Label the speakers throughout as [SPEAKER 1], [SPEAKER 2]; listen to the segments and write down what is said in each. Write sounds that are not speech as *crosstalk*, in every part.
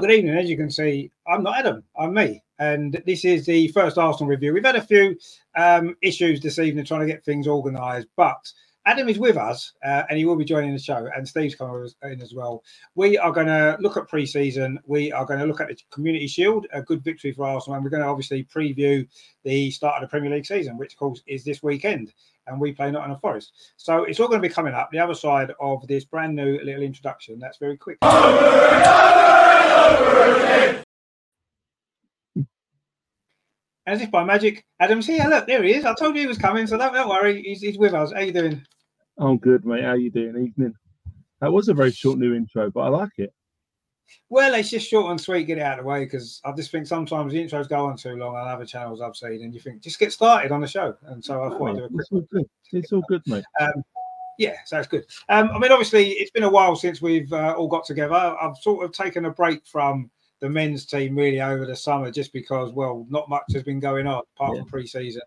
[SPEAKER 1] good evening. As you can see, I'm not Adam, I'm me. And this is the first Arsenal review. We've had a few um, issues this evening trying to get things organised, but Adam is with us uh, and he will be joining the show, and Steve's coming in as well. We are going to look at pre season. We are going to look at the Community Shield, a good victory for Arsenal, and we're going to obviously preview the start of the Premier League season, which, of course, is this weekend and we play Nottingham Forest. So it's all going to be coming up the other side of this brand new little introduction. That's very quick. As if by magic, Adam's here. Look, there he is. I told you he was coming, so don't, don't worry. He's, he's with us. How you doing?
[SPEAKER 2] I'm good, mate. How you doing? Evening. That was a very short new intro, but I like it.
[SPEAKER 1] Well, it's just short and sweet, get it out of the way because I just think sometimes the intros go on too long on other channels I've seen, and you think just get started on the show. And so I thought I'd do a quick.
[SPEAKER 2] It's all good. It's all good, mate.
[SPEAKER 1] Um, yeah, so that's good. Um, I mean, obviously, it's been a while since we've uh, all got together. I've sort of taken a break from the men's team really over the summer just because, well, not much has been going on apart yeah. from pre-season.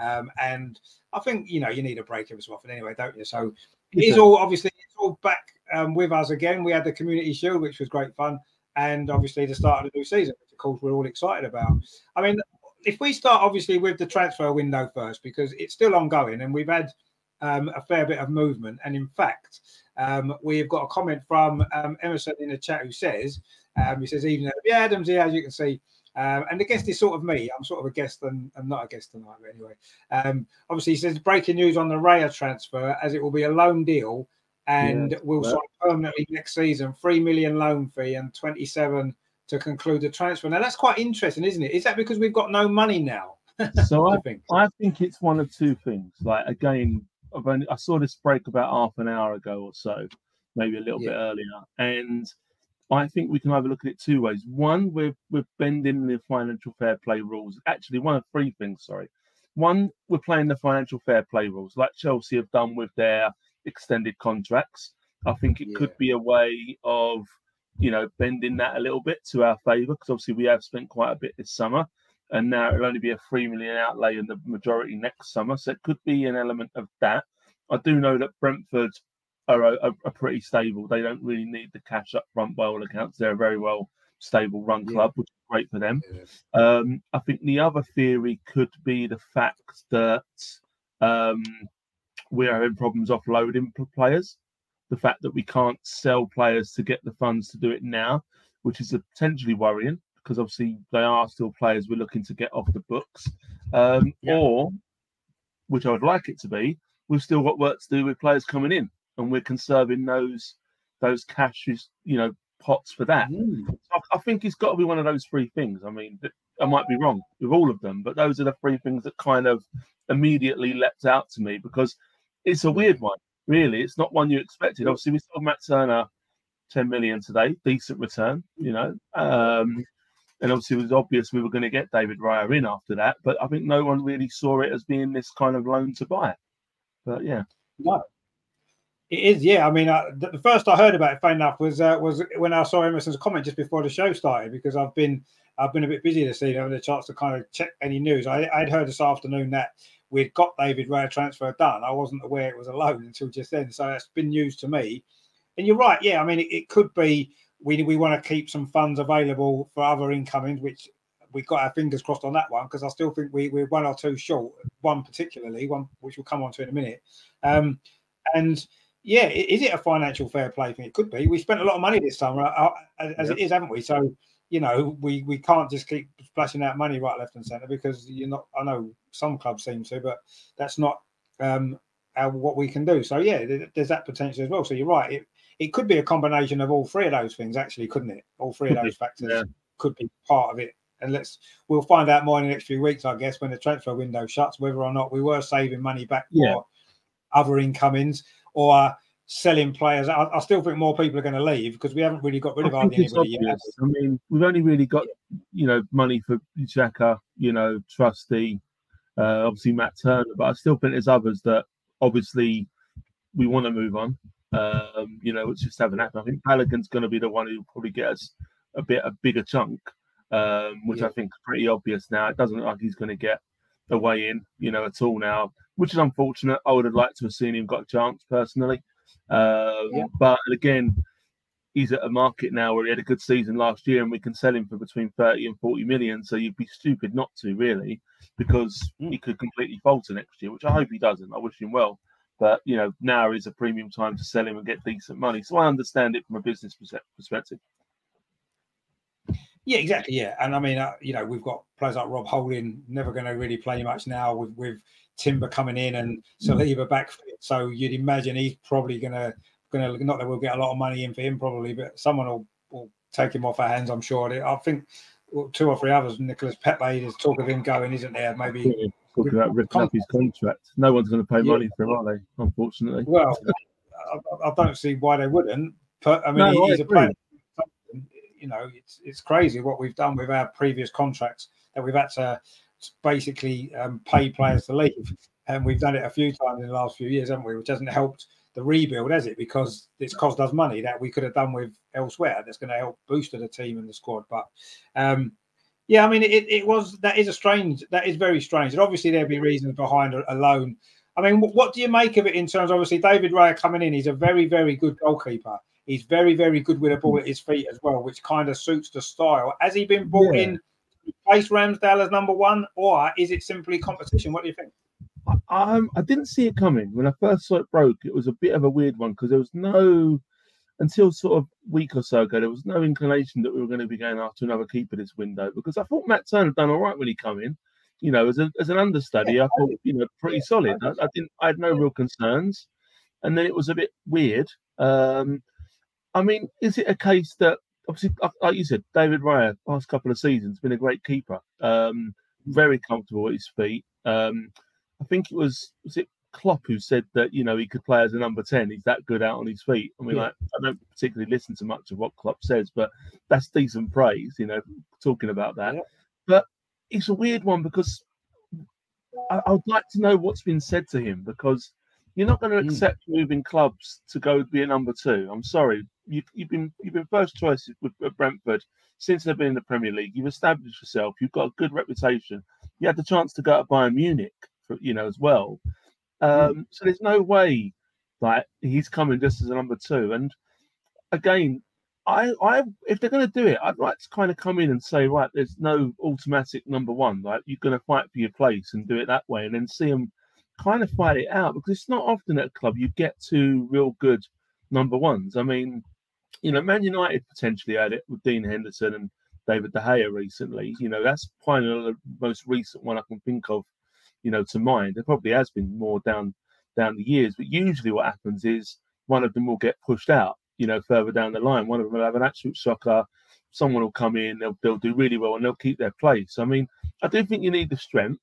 [SPEAKER 1] Um, and I think you know you need a break every so often anyway, don't you? So it is all obviously it's all back um, with us again. We had the Community Shield, which was great fun, and obviously the start of the new season, which of course we're all excited about. I mean, if we start obviously with the transfer window first, because it's still ongoing, and we've had um, a fair bit of movement, and in fact, um, we've got a comment from um, Emerson in the chat who says, um, he says, even yeah, Adam's here, as you can see. Um, and the guest is sort of me. I'm sort of a guest and I'm not a guest tonight, but anyway. Um, obviously, he says breaking news on the Raya transfer as it will be a loan deal and yeah, will sign permanently next season. Three million loan fee and 27 to conclude the transfer. Now that's quite interesting, isn't it? Is that because we've got no money now? *laughs*
[SPEAKER 2] so I think I think it's one of two things. Like again, I've only, I saw this break about half an hour ago or so, maybe a little yeah. bit earlier, and I think we can either look at it two ways. One, we're we're bending the financial fair play rules. Actually, one of three things. Sorry. One, we're playing the financial fair play rules, like Chelsea have done with their extended contracts. I think it yeah. could be a way of, you know, bending that a little bit to our favour because obviously we have spent quite a bit this summer, and now it'll only be a three million outlay in the majority next summer. So it could be an element of that. I do know that Brentford are, are, are pretty stable. They don't really need the cash up front by all accounts. They're a very well stable run club, yeah. which is great for them. Yeah. Um, I think the other theory could be the fact that um, we're having problems offloading players. The fact that we can't sell players to get the funds to do it now, which is potentially worrying because obviously they are still players we're looking to get off the books. Um, yeah. Or, which I would like it to be, we've still got work to do with players coming in and we're conserving those those cashes, you know, pots for that. Mm. I, I, think it's got to be one of those three things. I mean, I might be wrong with all of them, but those are the three things that kind of immediately leapt out to me because it's a weird one. Really, it's not one you expected. Obviously, we saw Matt Turner, ten million today, decent return, you know. Um, and obviously, it was obvious we were going to get David Raya in after that, but I think no one really saw it as being this kind of loan to buy. But yeah,
[SPEAKER 1] no, it is, yeah. I mean, uh, the first I heard about it, funny enough, was uh, was when I saw Emerson's comment just before the show started because I've been I've been a bit busy this evening, having a chance to kind of check any news. I, I'd heard this afternoon that we'd got David Raya transfer done. I wasn't aware it was a loan until just then, so that's been news to me. And you're right, yeah. I mean, it, it could be we we want to keep some funds available for other incomings, which we've got our fingers crossed on that one because I still think we, we're one or two short, one particularly, one which we'll come on to in a minute. Um, and yeah, is it a financial fair play thing? It could be. We spent a lot of money this summer, uh, as yep. it is, haven't we? So, you know, we we can't just keep splashing out money right, left, and centre because you're not. I know some clubs seem to, but that's not um, our, what we can do. So, yeah, there's that potential as well. So you're right. It it could be a combination of all three of those things, actually, couldn't it? All three of those factors yeah. could be part of it. And let's we'll find out more in the next few weeks, I guess, when the transfer window shuts, whether or not we were saving money back yeah. for other incomings or selling players. I, I, still think more people are going to leave because we haven't really got rid of hardly anybody yet.
[SPEAKER 2] I mean, we've only really got you know money for Xhaka, you know, Trusty, uh, obviously Matt Turner, but I still think there's others that obviously we want to move on. Um, you know, it's just haven't happened. I think Balogun's going to be the one who probably get us a bit a bigger chunk, um, which yeah. I think is pretty obvious now. It doesn't look like he's going to get a way in, you know, at all now, which is unfortunate. I would have liked to have seen him got a chance personally. Um, yeah. But again, he's at a market now where he had a good season last year and we can sell him for between 30 and 40 million. So you'd be stupid not to, really, because mm. he could completely falter next year, which I hope he doesn't. I wish him well. But, you know, now is a premium time to sell him and get decent money. So I understand it from a business perspective.
[SPEAKER 1] Yeah, exactly. Yeah, and I mean, uh, you know, we've got players like Rob Holding never going to really play much now with with Timber coming in and Saliba mm. back. So you'd imagine he's probably going to going to not that we'll get a lot of money in for him probably, but someone will, will take him off our hands. I'm sure. I think two or three others. Nicholas Pepe, there's talk of him going, isn't there? Maybe
[SPEAKER 2] talking about ripping up his contract. No one's going to pay yeah. money for him, are they? Unfortunately.
[SPEAKER 1] Well, I, I, don't see why they wouldn't. But I mean, no, he's I a player you know, it's it's crazy what we've done with our previous contracts that we've had to basically um, pay players to leave, and we've done it a few times in the last few years, haven't we? Which hasn't helped the rebuild, has it? Because it's cost us money that we could have done with elsewhere. That's going to help boost the team and the squad. But um, yeah, I mean, it, it was that is a strange, that is very strange. And obviously, there'll be reasons behind a, a loan. I mean, what do you make of it in terms? Of, obviously, David Raya coming in, he's a very, very good goalkeeper. He's very, very good with a ball at his feet as well, which kind of suits the style. Has he been brought yeah. in to replace Ramsdale as number one, or is it simply competition? What do you think?
[SPEAKER 2] I, I didn't see it coming when I first saw it broke. It was a bit of a weird one because there was no until sort of week or so ago, there was no inclination that we were going to be going after another keeper this window because I thought Matt Turner done all right when he come in. You know, as, a, as an understudy, yeah, I thought you know pretty solid. I, I, didn't, I had no real concerns, and then it was a bit weird. Um, I mean, is it a case that obviously, like you said, David Raya, last couple of seasons, been a great keeper, um, very comfortable at his feet. Um, I think it was was it Klopp who said that you know he could play as a number ten. He's that good out on his feet. I mean, yeah. like I don't particularly listen to much of what Klopp says, but that's decent praise. You know, talking about that. Yeah. But it's a weird one because I, I would like to know what's been said to him because you're not going to hmm. accept mm. moving clubs to go be a number two. I'm sorry, you, have you've been you've been first choice with, with Brentford since they've been in the Premier League. You've established yourself. You've got a good reputation. You had the chance to go to Bayern Munich, for, you know, as well. Hmm. Um, mm. So there's no way like he's coming just as a number two. And again, I, I, if they're going to do it, I'd like to kind of come in and say, right, there's no automatic number one. Like you're going to fight for your place and do it that way, and then see them kind of fight it out because it's not often at a club you get two real good number ones. I mean, you know, Man United potentially had it with Dean Henderson and David De Gea recently. You know, that's probably the most recent one I can think of. You know, to mind. There probably has been more down down the years, but usually what happens is one of them will get pushed out. You know, further down the line, one of them will have an absolute shocker. Someone will come in, they'll they'll do really well, and they'll keep their place. I mean, I do think you need the strength.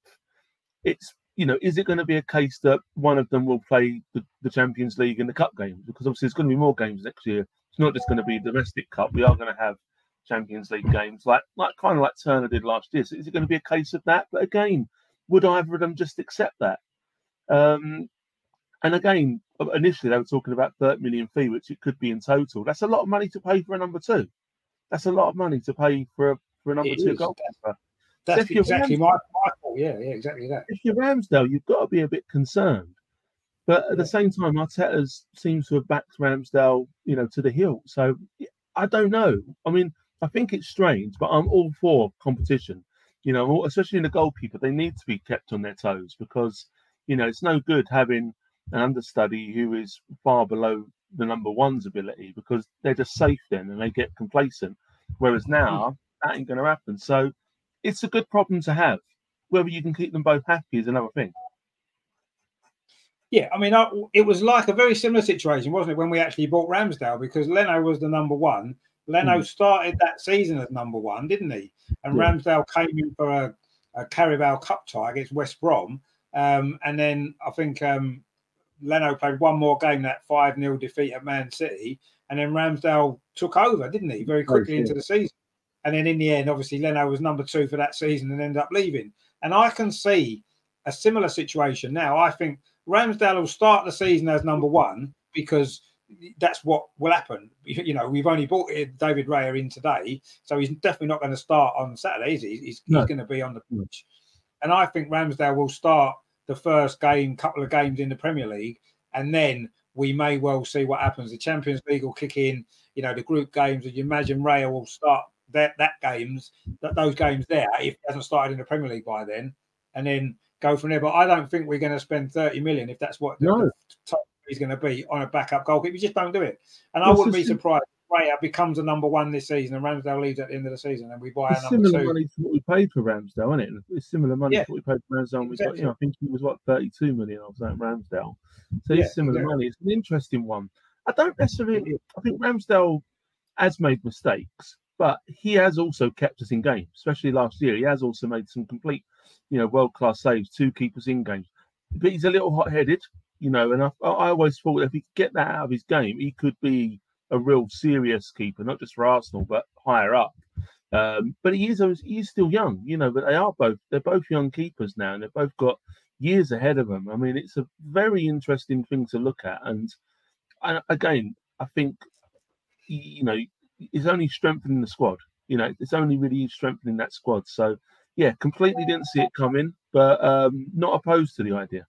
[SPEAKER 2] It's you know, is it going to be a case that one of them will play the, the Champions League and the Cup games? Because obviously, there's going to be more games next year. It's not just going to be domestic Cup. We are going to have Champions League games, like like kind of like Turner did last year. So is it going to be a case of that? But again, would either of them just accept that? Um, and again, initially they were talking about 30 million fee, which it could be in total. That's a lot of money to pay for a number two. That's a lot of money to pay for a for a number it two goalkeeper.
[SPEAKER 1] That's exactly my, my fault. Yeah, yeah, exactly that.
[SPEAKER 2] If you're Ramsdale, you've got to be a bit concerned. But at yeah. the same time, Arteta seems to have backed Ramsdale, you know, to the hill. So I don't know. I mean, I think it's strange, but I'm all for competition. You know, especially in the goalkeeper, they need to be kept on their toes because, you know, it's no good having an understudy who is far below the number one's ability because they're just safe then and they get complacent. Whereas now, mm. that ain't going to happen. So it's a good problem to have. Whether you can keep them both happy is another thing.
[SPEAKER 1] Yeah, I mean, I, it was like a very similar situation, wasn't it, when we actually bought Ramsdale because Leno was the number one. Leno mm. started that season as number one, didn't he? And yeah. Ramsdale came in for a, a Carabao Cup tie against West Brom. Um, and then I think um, Leno played one more game, that 5 0 defeat at Man City. And then Ramsdale took over, didn't he, very quickly oh, into the season. And then in the end, obviously, Leno was number two for that season and ended up leaving. And I can see a similar situation now. I think Ramsdale will start the season as number one because that's what will happen. *laughs* You know, we've only brought David Raya in today, so he's definitely not going to start on Saturday. He's, he's, no. he's going to be on the pitch. And I think Ramsdale will start the first game, couple of games in the Premier League, and then we may well see what happens. The Champions League will kick in, you know, the group games, and you imagine Raya will start that that games, that those games there, if he hasn't started in the Premier League by then, and then go from there. But I don't think we're going to spend 30 million if that's what
[SPEAKER 2] no.
[SPEAKER 1] the is going to be on a backup goalkeeper. We just don't do it. And I wouldn't be surprised Raya becomes a number one this season and Ramsdale leaves at the end of the season and we buy
[SPEAKER 2] it's
[SPEAKER 1] a number
[SPEAKER 2] similar
[SPEAKER 1] two.
[SPEAKER 2] money to what we paid for Ramsdale, isn't it? It's similar money
[SPEAKER 1] Yeah.
[SPEAKER 2] to what we paid for Ramsdale. We got, you know, I think he was what 32 million of that Ramsdale. So
[SPEAKER 1] Yeah,
[SPEAKER 2] it's similar
[SPEAKER 1] exactly.
[SPEAKER 2] money. It's an interesting one. I don't necessarily. I think Ramsdale has made mistakes, but he has also kept us in games, especially last year. He has also made some complete, you know, world class saves, two keepers in games. But he's a little hot headed, you know, and I, I always thought if he could get that out of his game, he could be a real serious keeper, not just for Arsenal, but higher up. Um, but he is he is still young, you know. But they are both they're both young keepers now, and they've both got years ahead of them. I mean, it's a very interesting thing to look at, and, and again, I think you know it's only strengthening the squad. You know, it's only really strengthening that squad. So yeah, completely didn't see it coming, but um, not opposed to the idea.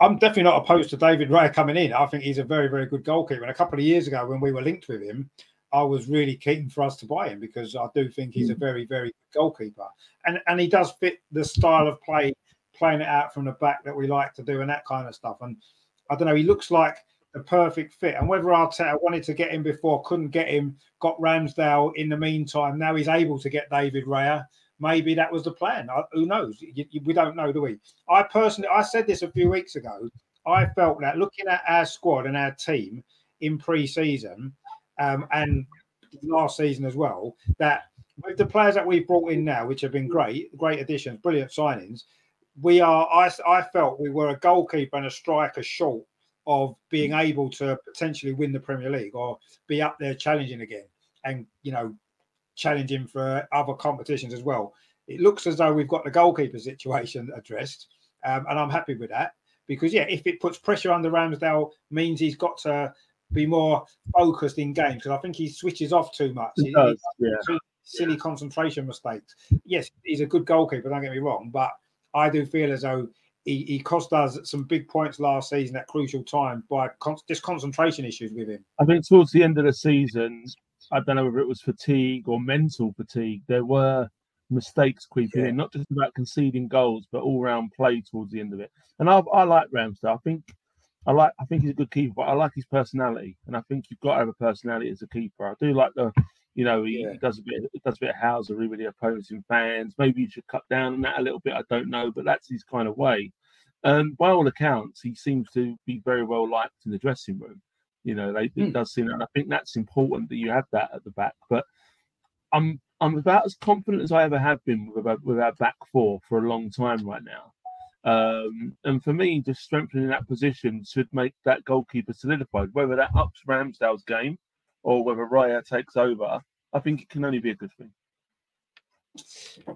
[SPEAKER 1] I'm definitely not opposed to David Raya coming in. I think he's a very, very good goalkeeper. And a couple of years ago, when we were linked with him, I was really keen for us to buy him because I do think he's a very, very good goalkeeper. And and he does fit the style of play, playing it out from the back that we like to do and that kind of stuff. And I don't know, he looks like the perfect fit. And whether Arteta wanted to get him before, couldn't get him, got Ramsdale in the meantime. Now he's able to get David Raya. Maybe that was the plan. I, who knows? You, you- we don't know, do we? I personally, I said this a few weeks ago. I felt that looking at our squad and our team in pre-season um, and last season as well, that with the players that we've brought in now, which have been great, great additions, brilliant signings, we are. I, I felt we were a goalkeeper and a striker short of being able to potentially win the Premier League or be up there challenging again, and you know, challenging for other competitions as well. It looks as though we've got the goalkeeper situation *laughs* addressed, um, and I'm happy with that because yeah, if it puts pressure on the Ramsdale, means he's got to be more focused in games because I think he switches off too much.
[SPEAKER 2] He does,
[SPEAKER 1] he-
[SPEAKER 2] yeah.
[SPEAKER 1] too silly concentration mistakes. Yes, he's a good goalkeeper. Don't get me wrong, but I do feel as though he, he cost us some big points last season at crucial time by con- just concentration issues with him.
[SPEAKER 2] I think towards the end of the season, I don't know whether it was fatigue or mental fatigue. There were mistakes creeping
[SPEAKER 1] Yeah.
[SPEAKER 2] in, not just about conceding goals, but all round play towards the end of it. And I, I like Ramsdale. I think I like. I think he's a good keeper. But I like his personality, and I think you've got to have a personality as a keeper. I do like the, you know, he,
[SPEAKER 1] Yeah.
[SPEAKER 2] he does a bit. He does a bit of housery with the opposing fans. Maybe you should cut down on that a little bit. I don't know, but that's his kind of way. And by all accounts, he seems to be very well liked in the dressing room. You know, they,
[SPEAKER 1] Hmm.
[SPEAKER 2] it does seem, and I think that's important that you have that at the back. But I'm I'm about as confident as I ever have been with our, with our back four for a long time right now. Um, and for me, just strengthening that position should make that goalkeeper solidified. Whether that ups Ramsdale's game or whether Raya takes over, I think it can only be a good thing.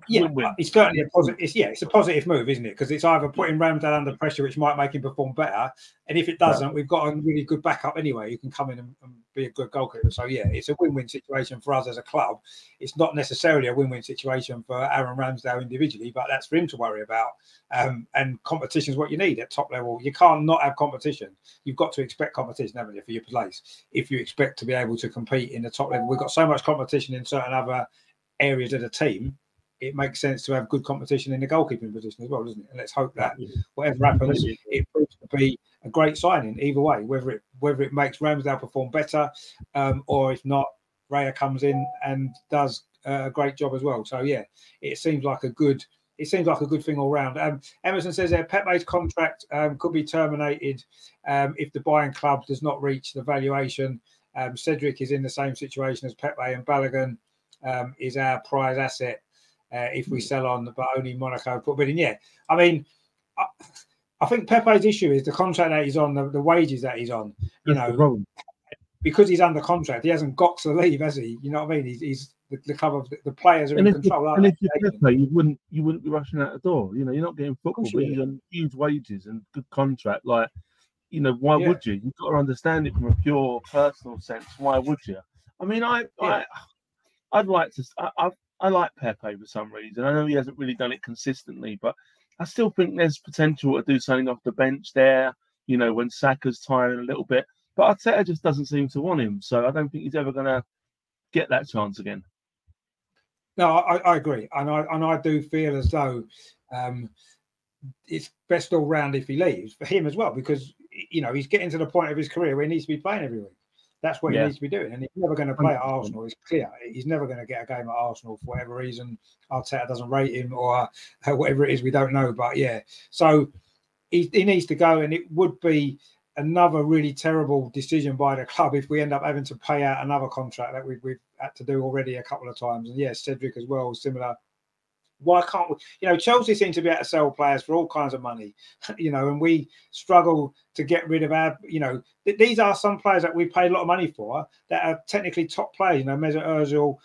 [SPEAKER 1] Yeah,
[SPEAKER 2] Win-win.
[SPEAKER 1] it's certainly a positive. It's, yeah, it's a positive move, isn't it? Because it's either putting Ramsdale under pressure, which might make him perform better, and if it doesn't, we've got a really good backup anyway. You can come in and, and be a good goalkeeper. So yeah, it's a win-win situation for us as a club. It's not necessarily a win-win situation for Aaron Ramsdale individually, but that's for him to worry about. Um, and competition is what you need at top level. You can't not have competition. You've got to expect competition, haven't you, for your place? If you expect to be able to compete in the top level, we've got so much competition in certain other areas of the team, it makes sense to have good competition in the goalkeeping position as well, doesn't it? And let's hope that whatever happens, it proves to be a great signing either way. Whether it whether it makes Ramsdale perform better, um, or if not, Raya comes in and does a great job as well. So yeah, it seems like a good. It seems like a good thing all round. Um, Emerson says that Pepe's contract um, could be terminated um, if the buying club does not reach the valuation. Um, Cedric is in the same situation as Pepe and Balogun um, is our prize asset uh, if we sell on, but only Monaco put bid in. Yeah, I mean, I, I think Pepe's issue is the contract that he's on, the, the wages that he's on. You
[SPEAKER 2] That's
[SPEAKER 1] know, because he's under contract, he hasn't got to leave, has he? You know what I mean? He's, he's the, the club of the, the players are
[SPEAKER 2] And
[SPEAKER 1] in
[SPEAKER 2] if, you,
[SPEAKER 1] control.
[SPEAKER 2] and if you're? Pepe, you wouldn't you wouldn't be rushing out the door. You know, you're not getting football, but you're on huge wages and good contract. Like, you know, why
[SPEAKER 1] Yeah.
[SPEAKER 2] would you? You've got to understand it from a pure personal sense. Why would you? I mean, I,
[SPEAKER 1] Yeah.
[SPEAKER 2] I I'd like to. I, I I like Pepe for some reason. I know he hasn't really done it consistently, but I still think there's potential to do something off the bench there. you know, when Saka's tiring a little bit. But Arteta just doesn't seem to want him. So I don't think he's ever going to get that chance again.
[SPEAKER 1] No, I, I, agree, and I and I do feel as though um, it's best all round if he leaves for him as well, because you know he's getting to the point of his career where he needs to be playing every week. That's what yeah. he needs to be doing, and he's never going to play at Arsenal. It's clear he's never going to get a game at Arsenal for whatever reason. Arteta doesn't rate him, or *laughs* uh, whatever it is, we don't know. But yeah, so he, he needs to go, and it would be another really terrible decision by the *laughs* club if we end up having to pay out another contract that we've, we've had to do already a couple of times. And yes, yeah, Cedric as well, similar. Why can't we? You know, Chelsea seem to be able to sell players for all kinds of money, *laughs* you know, and we struggle to get rid of our, you know, th- these are some players that we paid a lot of money for that are technically top players, you know, Mesut Ozil,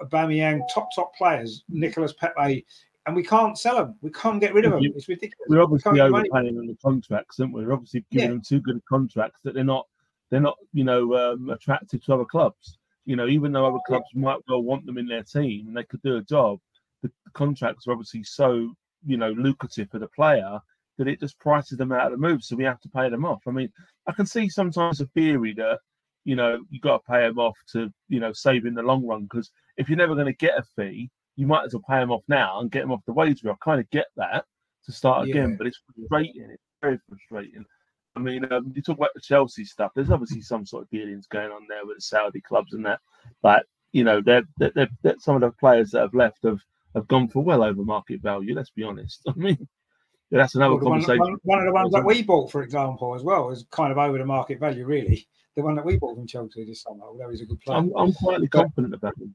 [SPEAKER 1] Aubameyang, top, top players, Nicolas Pepe, and we can't sell them. We can't get rid of them. It's ridiculous.
[SPEAKER 2] We're obviously overpaying on the contracts, aren't we? We're obviously giving yeah. them too good contracts that they're not they're not you know um, attractive to other clubs. You know, even though other clubs might well want them in their team and they could do a job, the, contracts are obviously so you know lucrative for the player that it just prices them out of the move. So we have to pay them off. I mean, I can see sometimes a theory that you know you got to pay them off to you know save in the long run because if you're never going to get a fee you might as well pay him off now and get him off the wage bill. I kind of get that to start yeah. again, but it's frustrating. It's very frustrating. I mean, um, you talk about the Chelsea stuff. There's obviously some sort of dealings going on there with the Saudi clubs and that. But you know, they're, they're, they're, some of the players that have left have have gone for well over market value. Let's be honest. *laughs* I mean, that's another well, conversation.
[SPEAKER 1] One, one, of the ones that we bought, for example, as well, is kind of over the market value. Really, the one that we bought from Chelsea this summer, although he's a good player.
[SPEAKER 2] I'm, I'm quietly but, confident about him.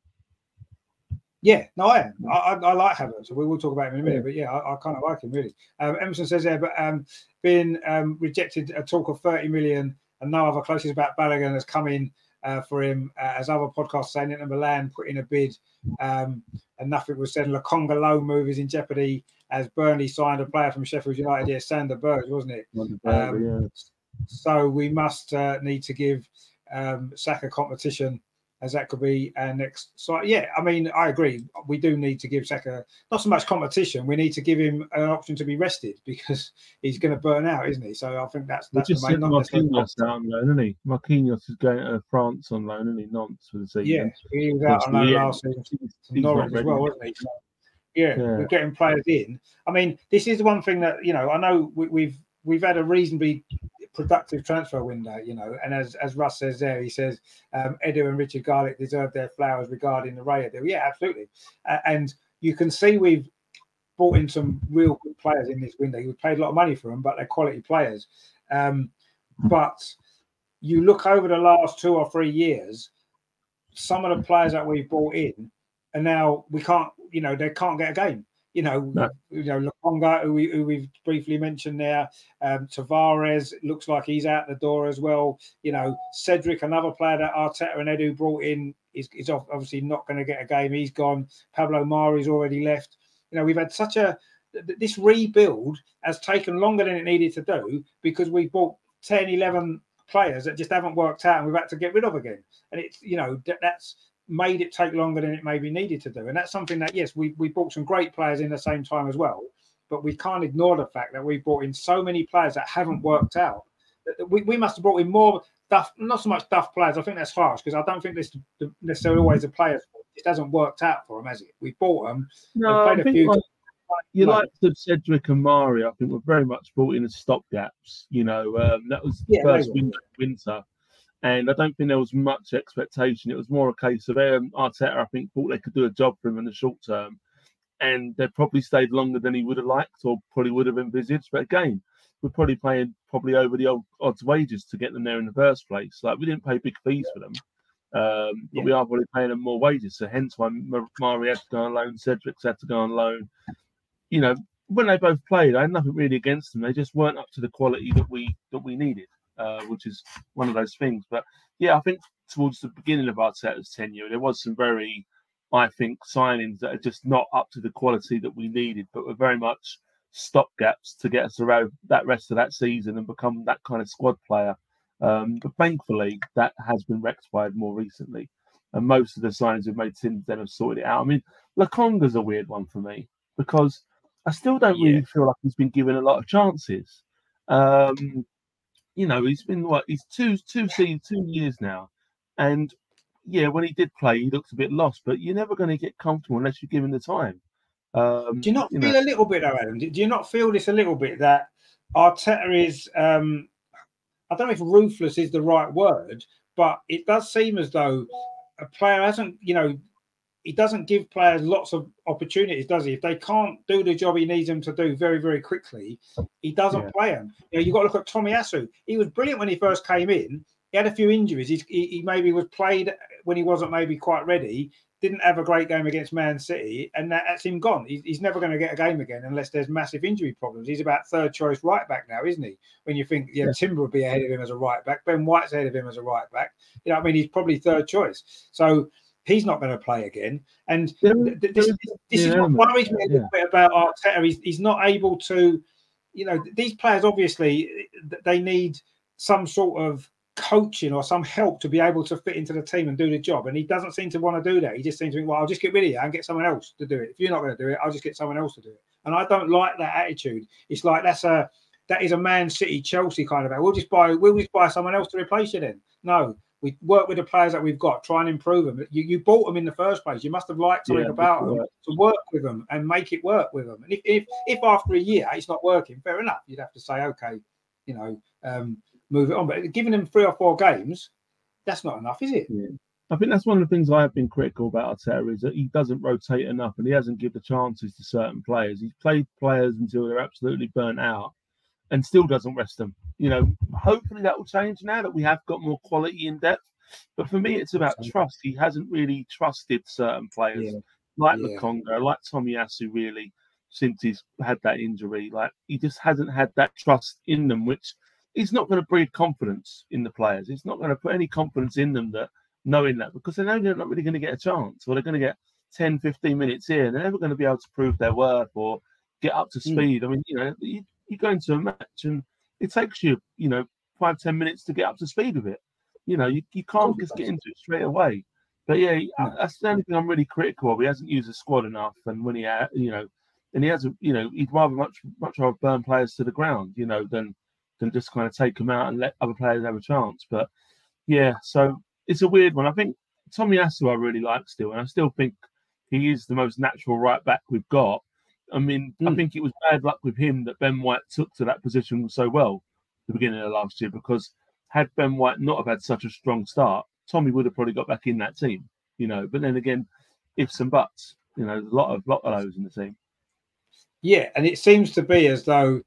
[SPEAKER 1] Yeah, no, I am. I, I, I like Havertz. So we will talk about him in a minute. But yeah, I, I kind of like him really. Um, Emerson says there, but um, being um, rejected a talk of 30 million and no other closest about Balogun has come in uh, for him, uh, as other podcasts saying Inter Milan put in a bid um, and nothing was said. Lokonga loan move is in jeopardy as Burnley signed a player from Sheffield United here, Sander Berge, wasn't it? Um. So we must uh, need to give um, Saka competition as that could be our next. So yeah, I mean, I agree. We do need to give Saka not so much competition. We need to give him an option to be rested *laughs* because he's going to burn out, isn't he? So I think that's that's
[SPEAKER 2] just the main. Marquinhos down loan, isn't he? Marquinhos is going to France on loan, isn't he? Nantes for the season.
[SPEAKER 1] Yeah, he was out on loan last season. Norwich as well, wasn't he? So, yeah, yeah, we're getting players in. I mean, this is the one thing that you know. I know we, we've we've had a reasonably productive transfer window, you know. And as as Russ says there, he says um, Edu and Richard Garlick deserve their flowers regarding the Raya deal. Yeah, absolutely. Uh, and you can see we've brought in some real good players in this window. We paid a lot of money for them, but they're quality players. Um, but you look over the last two or three years, some of the players that we've brought in, and now we can't, you know, they can't get a game. You know, no. you know, Lokonga, who, we, who we've briefly mentioned there, um, Tavares looks like he's out the door as well. You know, Cedric, another player that Arteta and Edu brought in, is, is obviously not going to get a game. He's gone. Pablo Mari's already left. You know, we've had such a this rebuild has taken longer than it needed to do because we bought 10, 11 players that just haven't worked out and we've had to get rid of again. And it's, you know, that, that's made it take longer than it maybe needed to do. And that's something that, yes, we, we brought some great players in the same time as well, but we can't ignore the fact that we've brought in so many players that haven't worked out. We, we must have brought in more duff, not so much duff players. I think that's harsh because I don't think this necessarily always the players. It hasn't worked out for them, has it? We bought them.
[SPEAKER 2] No, I think few, like, you like the Cedric and Mario. I think were very much brought in as stopgaps. You know, um, that was the yeah, first winter, winter and I don't think there was much expectation. It was more a case of um, Arteta, I think, thought they could do a job for him in the short term. And they probably stayed longer than he would have liked or probably would have envisaged. But again, we're probably paying probably over the old odds wages to get them there in the first place. Like we didn't pay big fees for them. Um, but yeah. we are probably paying them more wages. So hence why Mari had to go on loan, Cedric's had to go on loan. You know, when they both played, I had nothing really against them. They just weren't up to the quality that we that we needed uh, which is one of those things. But yeah, I think towards the beginning of Arteta's tenure, there was some very, I think, signings that are just not up to the quality that we needed, but were very much stopgaps to get us around that rest of that season and become that kind of squad player. Um, but thankfully, that has been rectified more recently. And most of the signings we've made since then have sorted it out. I mean, Lokonga's a weird one for me because I still don't really feel like he's been given a lot of chances. Um, you know, he's been what he's two two seasons, two years now, and yeah, when he did play, he looked a bit lost. But you're never going to get comfortable unless you give him the time.
[SPEAKER 1] Um, do you not you feel know. a little bit though, Adam? Do you not feel this a little bit that Arteta is? Um, I don't know if ruthless is the right word, but it does seem as though a player hasn't, you know, he doesn't give players lots of opportunities, does he? If they can't do the job he needs them to do very, very quickly, he doesn't yeah. play them. You know, you've got to look at Tomiyasu. He was brilliant when he first came in. He had a few injuries. He, he maybe was played when he wasn't maybe quite ready didn't have a great game against Man City, and that's him gone. He's, he's never going to get a game again unless there's massive injury problems. He's about third choice right back now, isn't he? When you think, yeah, yeah. Timber would be ahead of him as a right back, Ben White's ahead of him as a right back. You know, I mean, he's probably third choice. So he's not going to play again. And th- th- this, this yeah, is what worries me a little bit about Arteta. He's, he's not able to, you know, these players obviously they need some sort of coaching or some help to be able to fit into the team and do the job. And he doesn't seem to want to do that. He just seems to think, well, I'll just get rid of you and get someone else to do it. If you're not going to do it, I'll just get someone else to do it. And I don't like that attitude. It's like that's a that is a Man City Chelsea kind of. We'll just buy we'll just buy someone else to replace you. Then no, we work with the players that we've got, try and improve them. You, you bought them in the first place. You must have liked something yeah, about them to work with them and make it work with them. And if, if if after a year it's not working, fair enough. You'd have to say, okay, you know, um, move it on. But giving them three or four games, that's not enough, is it?
[SPEAKER 2] Yeah. I think that's one of the things I have been critical about Arteta is that he doesn't rotate enough and he hasn't given the chances to certain players. He's played players until they're absolutely burnt out and still doesn't rest them. You know, hopefully that will change now that we have got more quality in depth. But for me, it's about trust. He hasn't really trusted certain players yeah. like yeah. Lokonga, like Tomiyasu, really, since he's had that injury. Like he just hasn't had that trust in them, which he's not going to breed confidence in the players. It's not going to put any confidence in them that knowing that because they know they're not really going to get a chance or they're going to get 10, 15 minutes here. They're never going to be able to prove their worth or get up to hmm. speed. Mm. I mean, you know, you, you go into a match and it takes you, you know, five ten minutes to get up to speed with it. You know, you, you can't just get into it straight away. But yeah, yeah, uh, that's the only thing I'm really critical of. He hasn't used the squad enough, and when he, had, you know, and he hasn't, you know, he'd rather much much rather burn players to the ground, you know, than than just kind of take them out and let other players have a chance. But yeah, so it's a weird one. I think Tomiyasu I really like still, and I still think he is the most natural right back we've got. I mean, mm. I hmm. think it was bad luck with him that Ben White took to that position so well the beginning of last year because had Ben White not have had such a strong start, Tommy would have probably got back in that team, you know. But then again, ifs and buts, you know, there's a lot of lot of those in the team.
[SPEAKER 1] Yeah, and it seems to be as though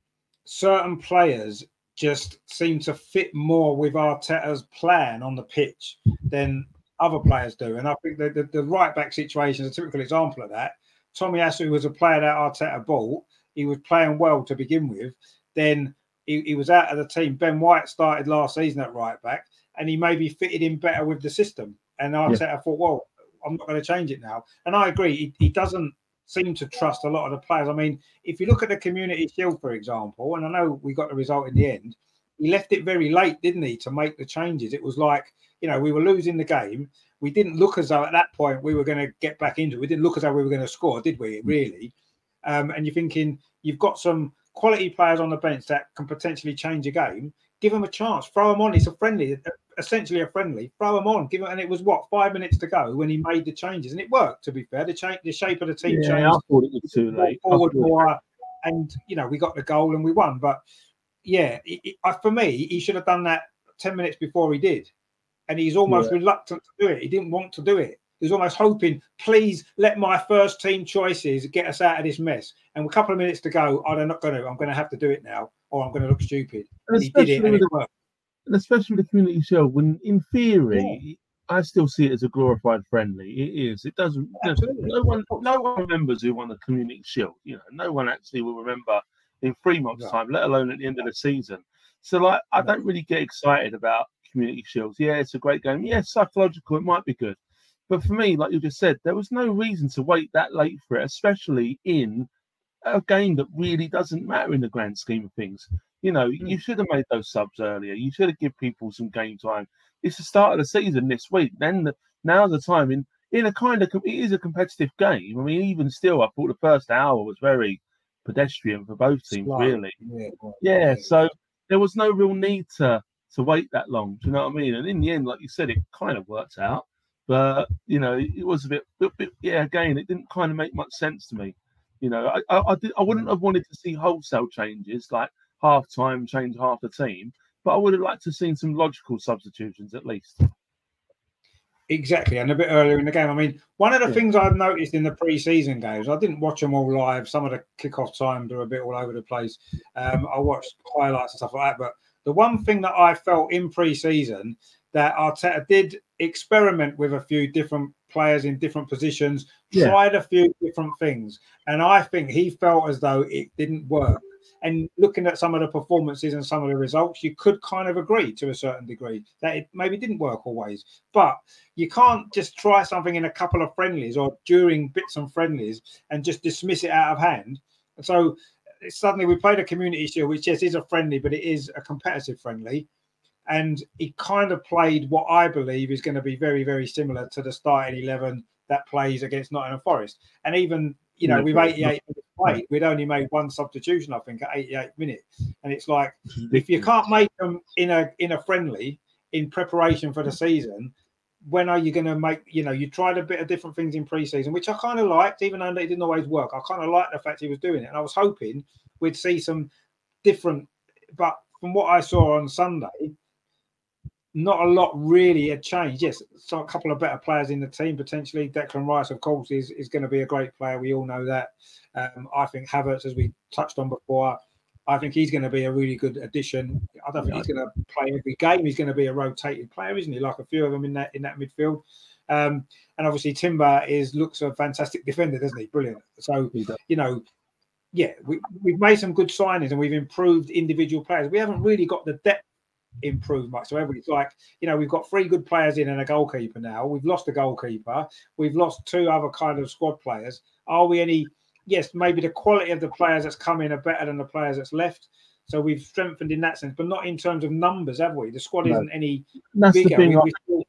[SPEAKER 1] certain players just seem to fit more with Arteta's plan on the pitch than other players do. And I think the, the, the right back situation is a typical example of that. Tomiyasu was a player that Arteta bought. He was playing well to begin with. Then he, he, was out of the team. Ben White started last season at right back, and he maybe fitted in better with the system. And Arteta yeah. thought, well, I'm not going to change it now. And I agree. He, he doesn't seem to trust a lot of the players. I mean, if you look at the Community Shield, for example, and I know we got the result in the end, he left it very late, didn't he, to make the changes? It was like, you know, we were losing the game. We didn't look as though at that point we were going to get back into it. We didn't look as though we were going to score, did we, mm. really? Um, and you're thinking you've got some quality players on the bench that can potentially change a game. Give them a chance. Throw them on. It's a friendly, essentially a friendly. Throw them on. Give them, and it was what five minutes to go when he made the changes, and it worked. To be fair, the change, the shape of the team
[SPEAKER 2] yeah,
[SPEAKER 1] changed.
[SPEAKER 2] I thought it was too late.
[SPEAKER 1] Forward more, and you know we got the goal and we won. But yeah, it, it, for me, he should have done that ten minutes before he did, and he's almost yeah. reluctant to do it. He didn't want to do it. He was almost hoping, please let my first team choices get us out of this mess. And a couple of minutes to go, they're not going to. I'm going to have to do it now, or I'm going to look stupid. And, he did it, and it worked
[SPEAKER 2] and especially the community shield, when in theory, yeah. I still see it as a glorified friendly. It is. It doesn't. No one, no one remembers who won the community shield. You know, no one actually will remember in three months' time, let alone at the end of the season. So, like, I don't really get excited about community shields. Yeah, it's a great game. Yeah, psychological. It might be good, but for me, like you just said, there was no reason to wait that late for it, especially in a game that really doesn't matter in the grand scheme of things. You know, mm. you should have made those subs earlier. You should have give people some game time. It's the start of the season this week. Then the, now's the time in in a kind of it is a competitive game. I mean, even still, I thought the first hour was very pedestrian for both teams, Slow. really. Yeah, yeah, So there was no real need to to wait that long. Do you know what I mean? And in the end, like you said, it kind of worked out. But you know, it was a bit, bit, bit yeah. Again, it didn't kind of make much sense to me. You know, I, I, I, did, I wouldn't have wanted to see wholesale changes like half time change half the team, but I would have liked to have seen some logical substitutions at least.
[SPEAKER 1] Exactly, and a bit earlier in the game. I mean, one of the yeah. things I've noticed in the pre-season games, I didn't watch them all live. Some of the kickoff times are a bit all over the place. Um, I watched highlights and stuff like that. But the one thing that I felt in pre-season that Arteta did experiment with a few different players in different positions, yeah. tried a few different things, and I think he felt as though it didn't work. And looking at some of the performances and some of the results, you could kind of agree to a certain degree that it maybe didn't work always. But you can't just try something in a couple of friendlies or during bits and friendlies and just dismiss it out of hand. So suddenly we played a community shield, which yes is a friendly, but it is a competitive friendly. And he kind of played what I believe is going to be very, very similar to the starting 11 that plays against Nottingham Forest. And even you know, with 88 minutes played, we'd only made one substitution, I think, at 88 minutes. And it's like, if you can't make them in a in a friendly in preparation for the season, when are you going to make? You know, you tried a bit of different things in pre-season, which I kind of liked, even though they didn't always work. I kind of liked the fact he was doing it, and I was hoping we'd see some different. But from what I saw on Sunday, not a lot really had changed. Yes, so a couple of better players in the team potentially. Declan Rice, of course, is, is going to be a great player. We all know that. Um, I think Havertz, as we touched on before, I think he's going to be a really good addition. I don't think he's going to play every game. He's going to be a rotating player, isn't he? Like a few of them in that in that midfield. Um, and obviously Timber is looks a fantastic defender, doesn't he? Brilliant. So you know, yeah, we, we've made some good signings and we've improved individual players. We haven't really got the depth improved much. So everybody's like, you know, we've got three good players in and a goalkeeper now. We've lost a goalkeeper. We've lost two other kind of squad players. Are we any? Yes, maybe the quality of the players that's come in are better than the players that's left. So we've strengthened in that sense, but not in terms of numbers, have we? The squad no. isn't any that's bigger. The thing, we,
[SPEAKER 2] we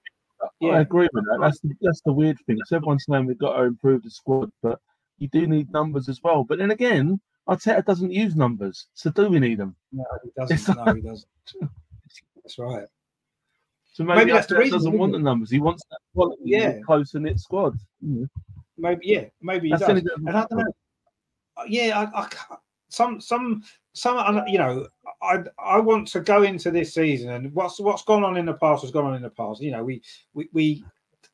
[SPEAKER 2] yeah. I agree with that. That's the, that's the weird thing. So everyone's saying we've got to improve the squad, but you do need numbers as well. But then again, Arteta doesn't use numbers, so do we need them?
[SPEAKER 1] No, he *laughs* doesn't. no, he doesn't. That's right.
[SPEAKER 2] So maybe, maybe that's the reason. He doesn't want the numbers. He wants that quality, yeah, close knit squad.
[SPEAKER 1] Mm. Maybe, yeah, maybe he that's does. And I don't know. Yeah, I, I some, some, some. You know, I, I want to go into this season and what's what's gone on in the past has gone on in the past. You know, we, we, we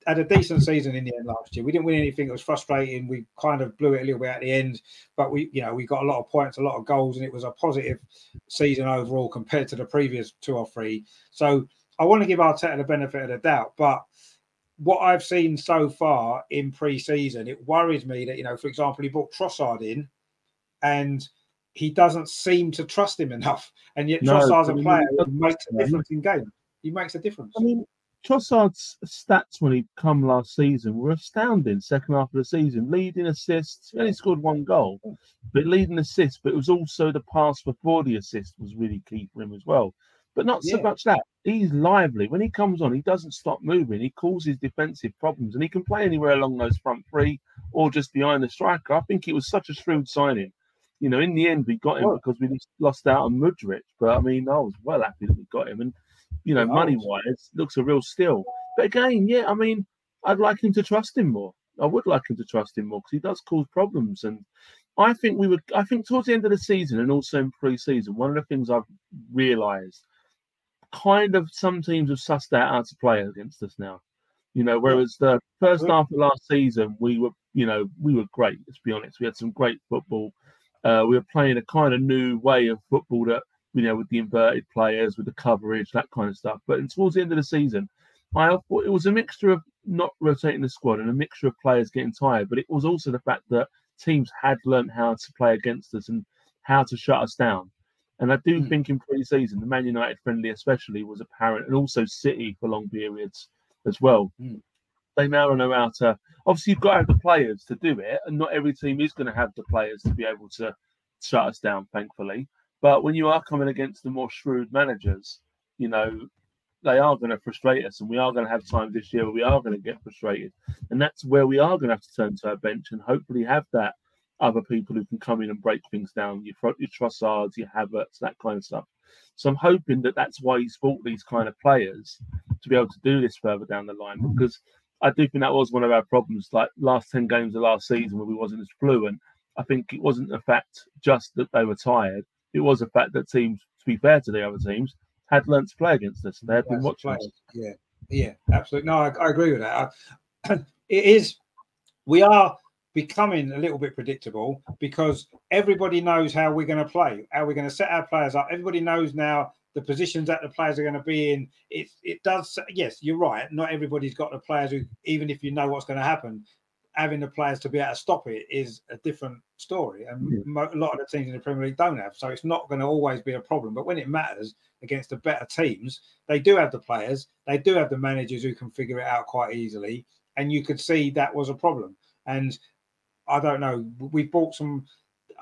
[SPEAKER 1] had a decent season in the end last year. We didn't win anything. It was frustrating. We kind of blew it a little bit at the end, but we, you know, we got a lot of points, a lot of goals, and it was a positive season overall compared to the previous two or three. So I want to give Arteta the benefit of the doubt, but what I've seen so far in pre-season, it worries me that you know, for example, he brought Trossard in, and he doesn't seem to trust him enough, and yet no, Trossard's a player who makes a difference in games. He makes a difference.
[SPEAKER 2] I mean, Trossard's stats when he come last season were astounding. Second half of the season, leading assists. He only scored one goal, but leading assists. But it was also the pass before the assist was really key for him as well. But not so yeah. much that he's lively when he comes on. He doesn't stop moving. He causes defensive problems, and he can play anywhere along those front three or just behind the striker. I think it was such a shrewd signing. You know, in the end, we got him because we lost out on Mudryk. But I mean, I was well happy that we got him. And you know, money wise, looks a real steal. But again, yeah, I mean, I'd like him to trust him more. I would like him to trust him more because he does cause problems. And I think we would, I think towards the end of the season and also in pre season, one of the things I've realised kind of some teams have sussed out how to play against us now. You know, whereas the first half of last season, we were, you know, we were great, let's be honest. We had some great football. Uh, we were playing a kind of new way of football that you know, with the inverted players, with the coverage, that kind of stuff. But towards the end of the season, I thought it was a mixture of not rotating the squad and a mixture of players getting tired, but it was also the fact that teams had learned how to play against us and how to shut us down. And I do mm. think in pre-season, the Man United friendly especially was apparent, and also City for long periods as well. Mm. They now know how to. Obviously, you've got to have the players to do it, and not every team is going to have the players to be able to shut us down. Thankfully, but when you are coming against the more shrewd managers, you know, they are going to frustrate us, and we are going to have times this year where we are going to get frustrated, and that's where we are going to have to turn to our bench and hopefully have that other people who can come in and break things down. Your your Trossards, your Havertz, that kind of stuff. So I'm hoping that that's why he's bought these kind of players to be able to do this further down the line because I do think that was one of our problems. Like last ten games of last season, where we wasn't as fluent. I think it wasn't the fact just that they were tired. It was the fact that teams, to be fair to the other teams, had learnt to play against us and they had been watching us.
[SPEAKER 1] Yeah, yeah, absolutely. No, I, I agree with that. I, *clears throat* it is. We are becoming a little bit predictable because everybody knows how we're going to play, how we're going to set our players up. Everybody knows now the positions that the players are going to be in. It it does. Yes, you're right. Not everybody's got the players who, even if you know what's going to happen, having the players to be able to stop it is a different story. And mm. yeah. a lot of the teams in the Premier League don't have. So it's not going to always be a problem. But when it matters against the better teams, they do have the players, they do have the managers who can figure it out quite easily. And you could see that was a problem. And I don't know, we bought some.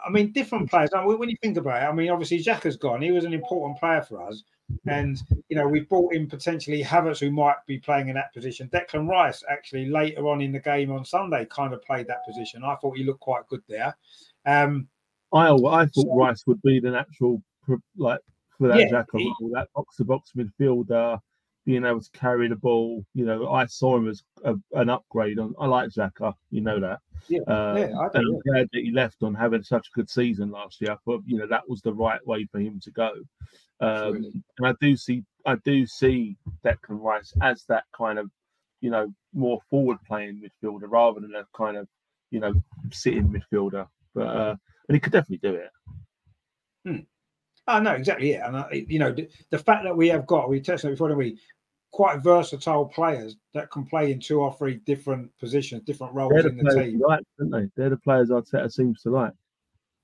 [SPEAKER 1] I mean, different players. When you think about it, I mean, obviously Xhaka's gone. He was an important player for us. And you know, we brought in potentially Havertz, who might be playing in that position. Declan Rice, actually, later on in the game on Sunday, kind of played that position. I thought he looked quite good there. Um,
[SPEAKER 2] I I thought so, Rice would be the natural like for that yeah, Xhaka role, that box to box midfielder, being able to carry the ball. You know, I saw him as a, an upgrade. On I like Xhaka, you know that.
[SPEAKER 1] Yeah, uh, yeah, I
[SPEAKER 2] and I'm glad that he left on having such a good season last year. But you know that was the right way for him to go. Um, and I do see, I do see Declan Rice as that kind of, you know, more forward playing midfielder rather than a kind of, you know, sitting midfielder. But uh, and he could definitely do it.
[SPEAKER 1] Hmm. Oh no, exactly. Yeah, and uh, you know, the, the, fact that we have got, we touched on before, don't we? Quite versatile players that can play in two or three different positions, different roles
[SPEAKER 2] the
[SPEAKER 1] in the team.
[SPEAKER 2] Like, don't they? They're the players Arteta seems to like.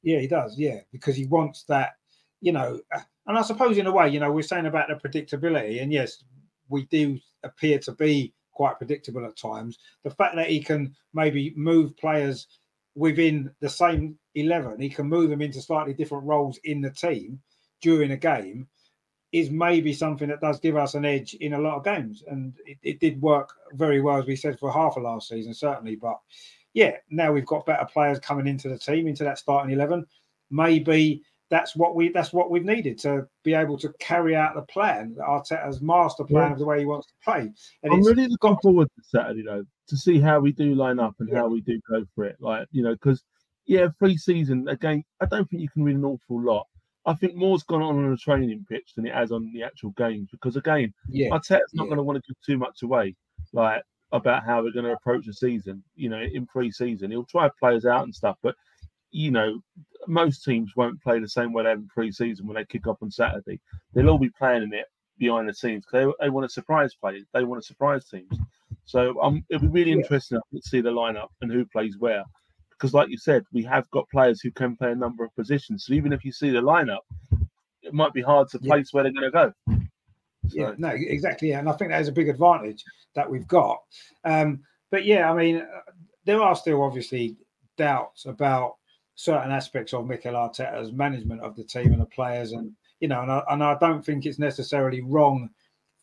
[SPEAKER 1] Yeah, he does. Yeah, because he wants that. You know, and I suppose in a way, you know, we're saying about the predictability, and yes, we do appear to be quite predictable at times. The fact that he can maybe move players within the same 11, he can move them into slightly different roles in the team during a game, is maybe something that does give us an edge in a lot of games. And it, it did work very well, as we said, for half of last season, certainly. But yeah, now we've got better players coming into the team, into that starting 11. Maybe that's what we that's what we've needed to be able to carry out the plan, Arteta's master plan yeah. of the way he wants to play.
[SPEAKER 2] And I'm really looking forward to Saturday though to see how we do line up and yeah. how we do go for it. Like you know, because yeah, pre-season again, I don't think you can read an awful lot. I think more's gone on on the training pitch than it has on the actual games because again, yeah, Arteta's not yeah. going to want to give too much away, like about how we're going to approach the season. You know, in pre-season, he'll try players out and stuff, but you know, most teams won't play the same way they have in pre-season when they kick off on Saturday. They'll all be planning it behind the scenes because they, they want to surprise players. They want to surprise teams. So um, it'll be really yeah. interesting to see the lineup and who plays where. Because, like you said, we have got players who can play a number of positions. So even if you see the lineup, it might be hard to yeah. place where they're going to go.
[SPEAKER 1] So. Yeah, no, exactly. Yeah. And I think that is a big advantage that we've got. Um, but yeah, I mean, there are still obviously doubts about certain aspects of Mikel Arteta's management of the team and the players, and you know, and I, and I don't think it's necessarily wrong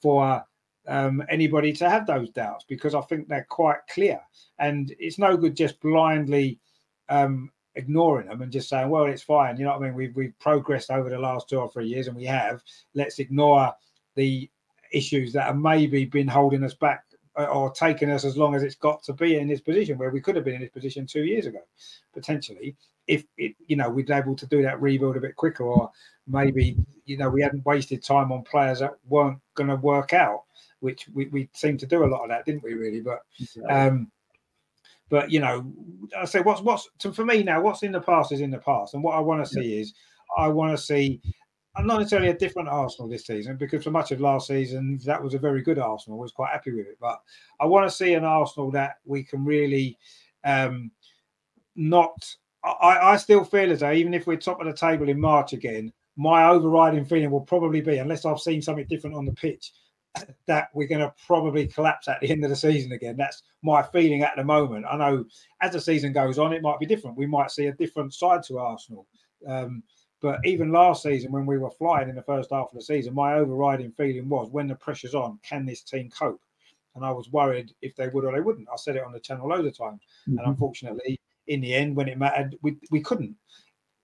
[SPEAKER 1] for um, anybody to have those doubts because I think they're quite clear, and it's no good just blindly um, ignoring them and just saying, "Well, it's fine." You know what I mean? We've we've progressed over the last two or three years, and we have. Let's ignore the issues that have maybe been holding us back uh, or taking us as long as it's got to be in this position where we could have been in this position two years ago, potentially, if it, you know we'd able to do that rebuild a bit quicker, or maybe you know we hadn't wasted time on players that weren't going to work out, which we, we seemed to do a lot of that, didn't we? Really, but um, but you know, I say what's what's for me now. What's in the past is in the past, and what I want to see yeah. is I want to see I'm not necessarily a different Arsenal this season because for much of last season that was a very good Arsenal. I was quite happy with it, but I want to see an Arsenal that we can really um, not. I, I still feel as though even if we're top of the table in March again, my overriding feeling will probably be, unless I've seen something different on the pitch, that we're going to probably collapse at the end of the season again. That's my feeling at the moment. I know as the season goes on, it might be different. We might see a different side to Arsenal. Um, but even last season, when we were flying in the first half of the season, my overriding feeling was when the pressure's on, can this team cope? And I was worried if they would or they wouldn't. I said it on the channel loads of times. Mm-hmm. And unfortunately, in the end, when it mattered, we, we couldn't.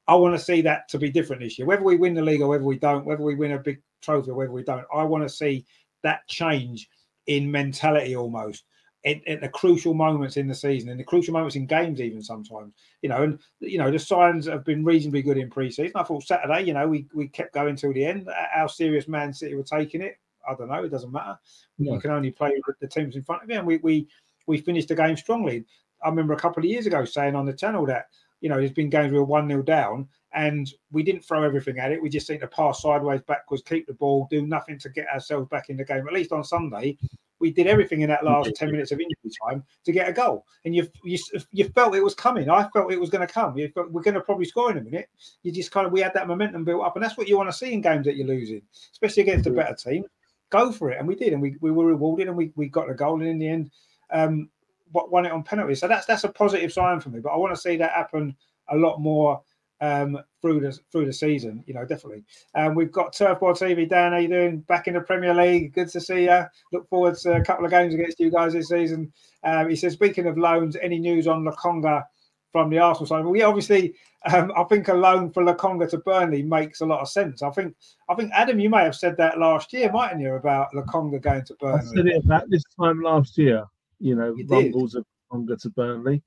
[SPEAKER 1] I want to see that to be different this year. Whether we win the league or whether we don't, whether we win a big trophy or whether we don't, I want to see that change in mentality almost at, the crucial moments in the season, in the crucial moments in games, even sometimes. You know, and you know the signs have been reasonably good in pre-season. I thought Saturday, you know, we we kept going till the end. How serious Man City were taking it, I don't know. It doesn't matter. You can only play with the teams in front of you, and we we we finished the game strongly. I remember a couple of years ago saying on the channel that you know there's been games we were one 0 down, and we didn't throw everything at it. We just seemed to pass sideways, backwards, keep the ball, do nothing to get ourselves back in the game. At least on Sunday, we did everything in that last 10 minutes of injury time to get a goal. And you you, you felt it was coming. I felt it was going to come. You felt, we're going to probably score in a minute. You just kind of, we had that momentum built up. And that's what you want to see in games that you're losing, especially against a better team. Go for it. And we did. And we, we were rewarded and we, we got the goal. And in the end, um, won it on penalty. So that's that's a positive sign for me. But I want to see that happen a lot more um, through the through the season. You know, definitely. Um, we've got Turfboard TV. Dan, how you doing? Back in the Premier League. Good to see you. Look forward to a couple of games against you guys this season. Um, he says, speaking of loans, any news on Lokonga from the Arsenal side? Well, yeah, obviously, um, I think a loan for Lokonga to Burnley makes a lot of sense. I think, I think Adam, you may have said that last year, mightn't you, about Lokonga going to Burnley?
[SPEAKER 2] I said it about this time last year. You know, you rumbles of Lokonga to Burnley.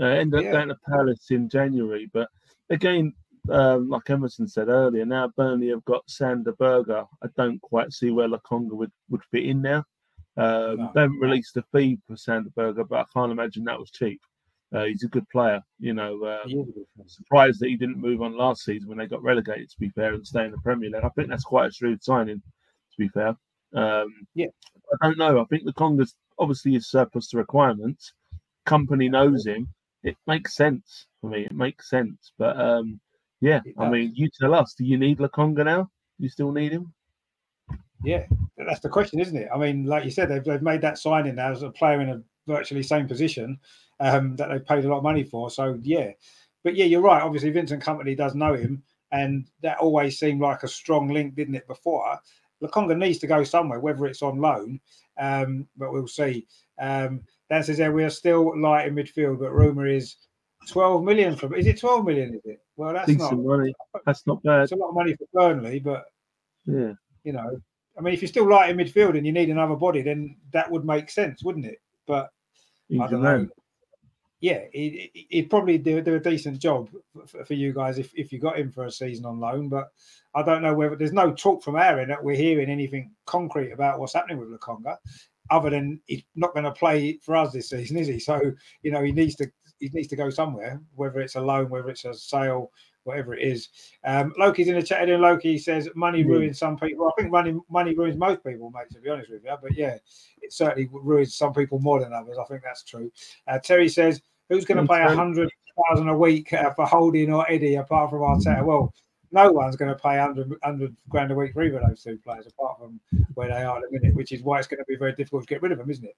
[SPEAKER 2] Uh, ended up yeah. going to Palace in January, but again, um, like Emerson said earlier, now Burnley have got Sander Berge. I don't quite see where Lokonga would, would fit in now. Um, no. They haven't released a fee for Sander Berge, but I can't imagine that was cheap. Uh, he's a good player, you know. Uh, surprised that he didn't move on last season when they got relegated. To be fair, and stay in the Premier League, I think that's quite a shrewd signing. To be fair, um,
[SPEAKER 1] yeah,
[SPEAKER 2] I don't know. I think the Lokonga's obviously is surplus to requirements. Kompany knows him it makes sense for me. It makes sense. But um, yeah, I mean, you tell us, do you need Lokonga now? You still need him?
[SPEAKER 1] Yeah, that's the question, isn't it? I mean, like you said, they've, they've made that signing now as a player in a virtually same position um, that they've paid a lot of money for. So yeah, but yeah, you're right. Obviously, Vincent Kompany does know him, and that always seemed like a strong link, didn't it? Before Lokonga needs to go somewhere, whether it's on loan, um, but we'll see. Um, Dan says, yeah, we are still light in midfield, but rumour is 12 million from is it 12 million? Is it? Well, that's Decent
[SPEAKER 2] not money. That's not bad.
[SPEAKER 1] It's a lot of money for Burnley, but
[SPEAKER 2] yeah,
[SPEAKER 1] you know, I mean, if you're still light in midfield and you need another body, then that would make sense, wouldn't it? But I don't know. Yeah, he'd, he'd probably do, do, a decent job for, for, you guys if, if you got him for a season on loan. But I don't know whether there's no talk from Aaron that we're hearing anything concrete about what's happening with Lokonga other than he's not going to play for us this season, is he? So you know he needs to he needs to go somewhere, whether it's a loan, whether it's a sale, whatever it is. Um, Loki's in the chat. And Loki says money mm. ruins some people. I think money money ruins most people, mate. To be honest with you, but yeah, it certainly ruins some people more than others. I think that's true. Uh, Terry says, "Who's going to pay a hundred thousand a week uh, for Holding or Eddie apart from Arteta?" Well, no one's going to pay 100, 100 grand a week for either of those two players, apart from where they are at the minute, which is why it's going to be very difficult to get rid of them, isn't it?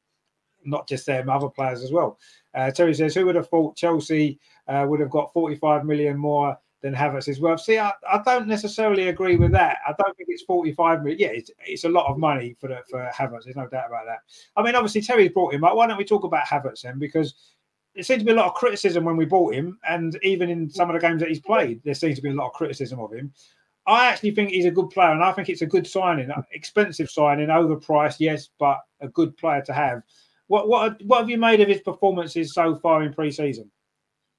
[SPEAKER 1] Not just them, other players as well. Uh, Terry says, who would have thought Chelsea uh, would have got 45 million more than Havertz is worth? See, I, I, don't necessarily agree with that. I don't think it's 45 million. Yeah, it's, it's a lot of money for the, for Havertz. There's no doubt about that. I mean, obviously, Terry's brought him up. Why don't we talk about Havertz then? Because there seemed to be a lot of criticism when we bought him, and even in some of the games that he's played, there seems to be a lot of criticism of him. I actually think he's a good player, and I think it's a good signing, expensive signing, overpriced, yes, but a good player to have. What what what have you made of his performances so far in pre-season?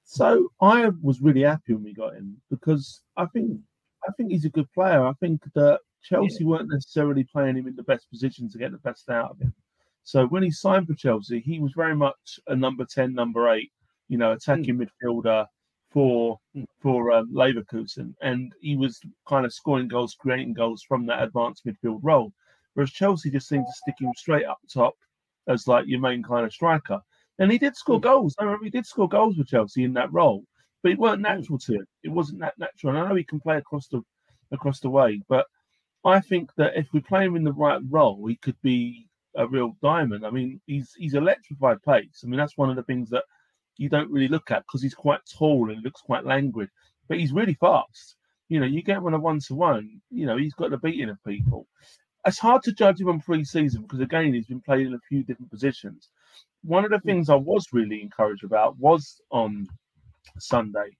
[SPEAKER 2] So I was really happy when we got him because I think I think he's a good player. I think that Chelsea yeah. weren't necessarily playing him in the best position to get the best out of him. So when he signed for Chelsea, he was very much a number 10, number eight, you know, attacking mm. midfielder for mm. for um, Leverkusen. And he was kind of scoring goals, creating goals from that advanced midfield role. Whereas Chelsea just seemed to stick him straight up top as like your main kind of striker. And he did score mm. goals. I remember he did score goals with Chelsea in that role, but it weren't hmm. natural to him. It wasn't that natural. And I know he can play across the across the way, but I think that if we play him in the right role, he could be a real diamond. I mean, he's he's electrified pace. I mean, that's one of the things that you don't really look at because he's quite tall and looks quite languid, but he's really fast. You know, you get him on a one to one, you know, he's got the beating of people. It's hard to judge him on pre-season because again, he's been played in a few different positions. One of the things I was really encouraged about was on Sunday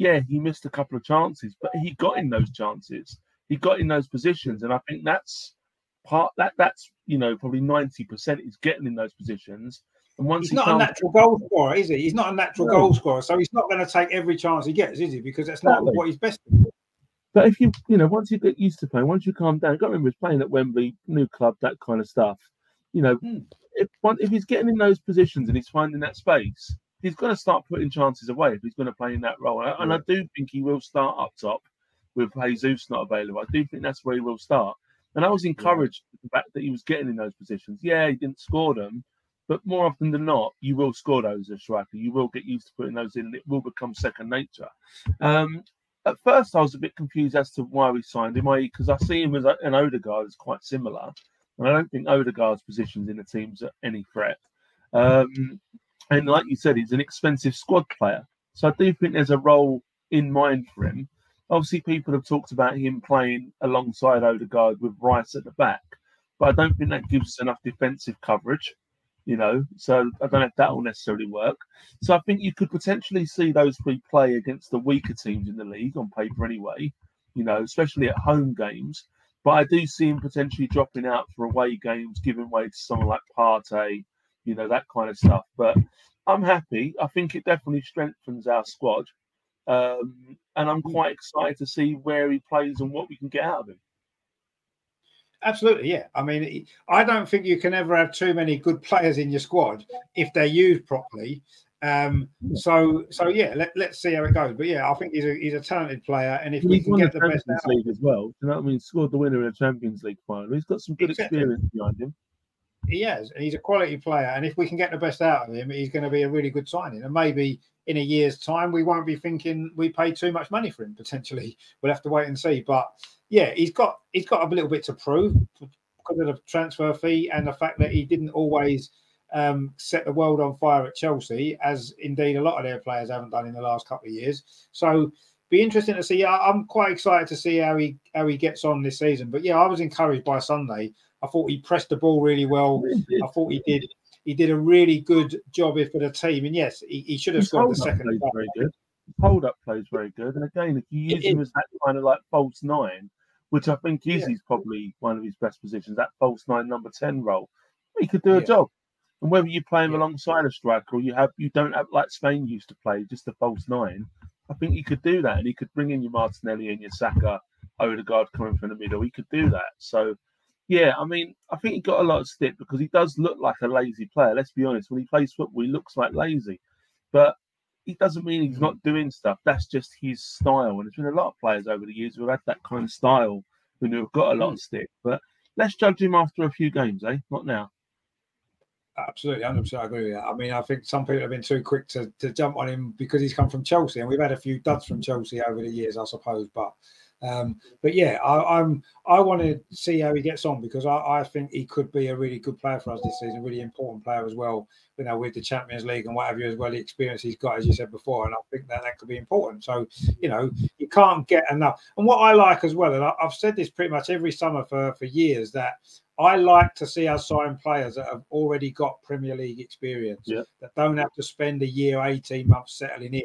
[SPEAKER 2] yeah, he missed a couple of chances, but he got in those chances. He got in those positions, and I think that's part that that's you know probably ninety percent is getting in those positions. And once
[SPEAKER 1] he's he not a natural goal scorer, is he? He's not a natural no. goal scorer, so he's not going to take every chance he gets, is he? Because that's exactly. not what he's best at.
[SPEAKER 2] But if you, you know, once you get used to playing, once you calm down, got to remember he's playing at Wembley, new club, that kind of stuff. You know, mm. if if he's getting in those positions and he's finding that space, he's going to start putting chances away if he's going to play in that role. And I do think he will start up top with Jesus not available. I do think that's where he will start. And I was encouraged yeah. the fact that he was getting in those positions. Yeah, he didn't score them, but more often than not, you will score those as striker. You will get used to putting those in, and it will become second nature. Um, at first I was a bit confused as to why we signed him, because I see him as an Odegaard is quite similar, and I don't think Odegaard's positions in the teams any threat. Um, and like you said, he's an expensive squad player, so I do think there's a role in mind for him. Obviously, people have talked about him playing alongside Odegaard with Rice at the back, but I don't think that gives enough defensive coverage you know. So I don't know if that will necessarily work. So I think you could potentially see those three play against the weaker teams in the league on paper anyway, you know, especially at home games. But I do see him potentially dropping out for away games, giving way to someone like Partey, you know, that kind of stuff. But I'm happy. I think it definitely strengthens our squad. Um, and I'm quite excited to see where he plays and what we can get out of him.
[SPEAKER 1] Absolutely, yeah. I mean, I don't think you can ever have too many good players in your squad if they're used properly. Um, so, so yeah, let, let's see how it goes. But yeah, I think he's a he's a talented player, and if we can get the, the best
[SPEAKER 2] out League as well, you know what I mean? Scored the winner in the Champions League final. He's got some good exactly. experience behind him.
[SPEAKER 1] He has, and he's a quality player. And if we can get the best out of him, he's going to be a really good signing. And maybe in a year's time, we won't be thinking we paid too much money for him. Potentially, we'll have to wait and see. But yeah, he's got he's got a little bit to prove because of the transfer fee and the fact that he didn't always um, set the world on fire at Chelsea, as indeed a lot of their players haven't done in the last couple of years. So be interesting to see. I'm quite excited to see how he how he gets on this season. But yeah, I was encouraged by Sunday. I thought he pressed the ball really well. I thought he did he did a really good job for the team. And yes, he, he should have scored the second.
[SPEAKER 2] Very good. Hold up plays very good. And again, if you use it, him as that kind of like false nine, which I think is yeah. probably one of his best positions, that false nine number 10 role. He could do a yeah. job. And whether you play him yeah. alongside a striker or you have you don't have like Spain used to play, just a false nine, I think he could do that. And he could bring in your Martinelli and your Saka, Odegaard coming from the middle. He could do that. So yeah, I mean, I think he got a lot of stick because he does look like a lazy player. Let's be honest. When he plays football, he looks like lazy. But it doesn't mean he's not doing stuff. That's just his style. And there's been a lot of players over the years who have had that kind of style and who have got a lot of hmm. stick. But let's judge him after a few games, eh? Not now.
[SPEAKER 1] Absolutely, 100% I agree with that. I mean, I think some people have been too quick to, to jump on him because he's come from Chelsea, and we've had a few duds from Chelsea over the years, I suppose. But um, but yeah, I, am I want to see how he gets on because I, I, think he could be a really good player for us this season, really important player as well. You know, with the Champions League and whatever as well, the experience he's got, as you said before, and I think that that could be important. So you know, you can't get enough. And what I like as well, and I, I've said this pretty much every summer for for years, that I like to see us sign players that have already got Premier League experience, yeah. that don't have to spend a year, 18 months settling in.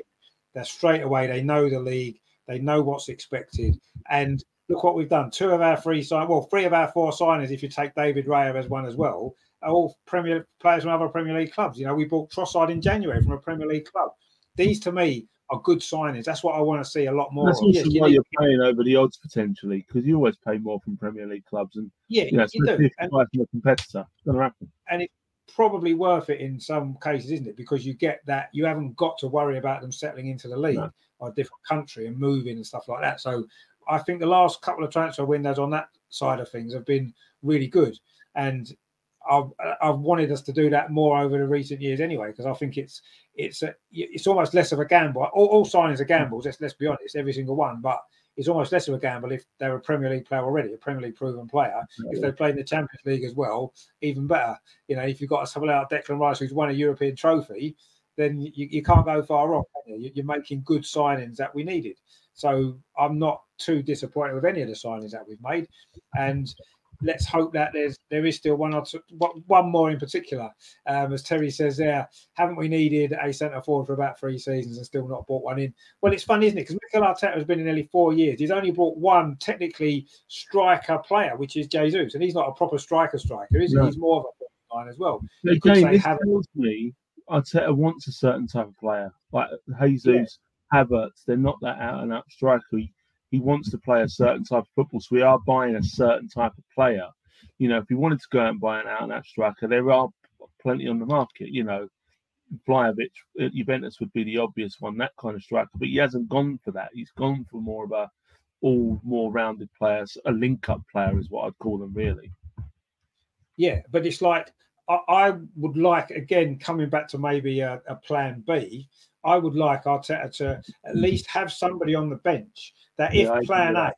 [SPEAKER 1] That straight away they know the league, they know what's expected. And look what we've done. Two of our three sign well, three of our four signers, if you take David Raya as one as well, are all Premier players from other Premier League clubs. You know, we bought Trossard in January from a Premier League club. These to me are good signings. That's what I want to see a lot more.
[SPEAKER 2] That's also yes, why you are paying over the odds potentially because you always pay more from Premier League clubs, and
[SPEAKER 1] yeah, you, know, you do.
[SPEAKER 2] And, from a competitor. It's going to happen.
[SPEAKER 1] And probably worth it in some cases, isn't it? Because you get that you haven't got to worry about them settling into the league. No or a different country and moving and stuff like that. So I think the last couple of transfer windows on that side of things have been really good. And I've, I've wanted us to do that more over the recent years anyway, because I think it's it's a, it's almost less of a gamble. All, all signings are gambles. Let's let's be honest, every single one. But it's almost less of a gamble if they're a Premier League player already, a Premier League proven player. If they play in the Champions League as well, even better. You know, if you've got a someone like Declan Rice who's won a European trophy, then you, you can't go far wrong. You? You're making good signings that we needed. So I'm not too disappointed with any of the signings that we've made. And let's hope that there's there is still one or two, one more in particular. Um, as Terry says there, haven't we needed a centre forward for about three seasons and still not brought one in? Well, it's fun, isn't it? Because Mikel Arteta has been in nearly four years. He's only brought one technically striker player, which is Jesus, and he's not a proper striker striker, is no. he? He's more of a line as well.
[SPEAKER 2] Again, this tells me Arteta wants a certain type of player, like Jesus, yeah. Havertz. They're not that out and out striker. He, he wants to play a certain type of football. So we are buying a certain type of player. You know, if we wanted to go out and buy an out and out striker, there are plenty on the market. You know, Vlahovic at Juventus would be the obvious one, that kind of striker. But he hasn't gone for that. He's gone for more of a all more rounded players, a link up player is what I'd call them really.
[SPEAKER 1] Yeah, but it's like I, I would like again coming back to maybe a, a plan B. I would like Arteta uh, to at least have somebody on the bench that if yeah, plan A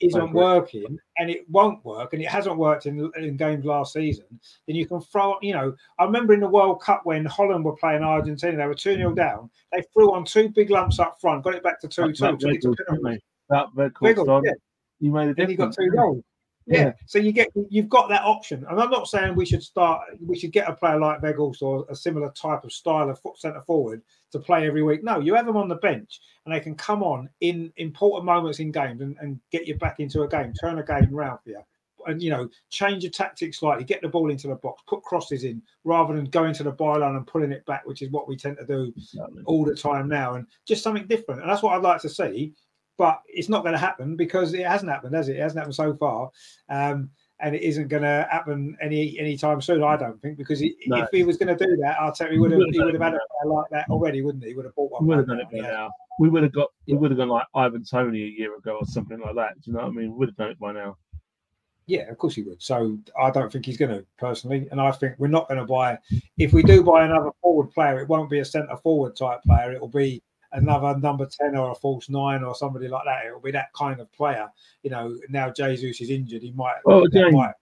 [SPEAKER 1] isn't working and it won't work and it hasn't worked in, in games last season, then you can throw, you know, I remember in the World Cup when Holland were playing Argentina, they were 2 0 down. They threw on two big lumps up front, got it back to 2 2.
[SPEAKER 2] That red course, yeah. You made a difference. And
[SPEAKER 1] he got two goals. Yeah. yeah. So you get you've got that option, and I'm not saying we should start. We should get a player like Weghorst or a similar type of style of foot centre forward to play every week. No, you have them on the bench, and they can come on in important moments in games and, and get you back into a game, turn a game around for you, and you know change your tactics slightly, get the ball into the box, put crosses in rather than going to the byline and pulling it back, which is what we tend to do exactly. all the time now, and just something different. And that's what I'd like to see but it's not going to happen because it hasn't happened, has it? It hasn't happened so far. Um, and it isn't going to happen any anytime soon. I don't think because he, no. if he was going to do that, I'll tell you, he would have he would have had a player like that already, wouldn't he? He would have bought one.
[SPEAKER 2] We would have done it by now. We would have got we would have gone like Ivan Toney a year ago or something like that. Do you know what I mean? We would have done it by now.
[SPEAKER 1] Yeah, of course he would. So I don't think he's going to personally, and I think we're not going to buy. If we do buy another forward player, it won't be a centre forward type player. It will be another number 10 or a false nine or somebody like that. It'll be that kind of player. You know, now Jesus is injured. He might.
[SPEAKER 2] Well, again, might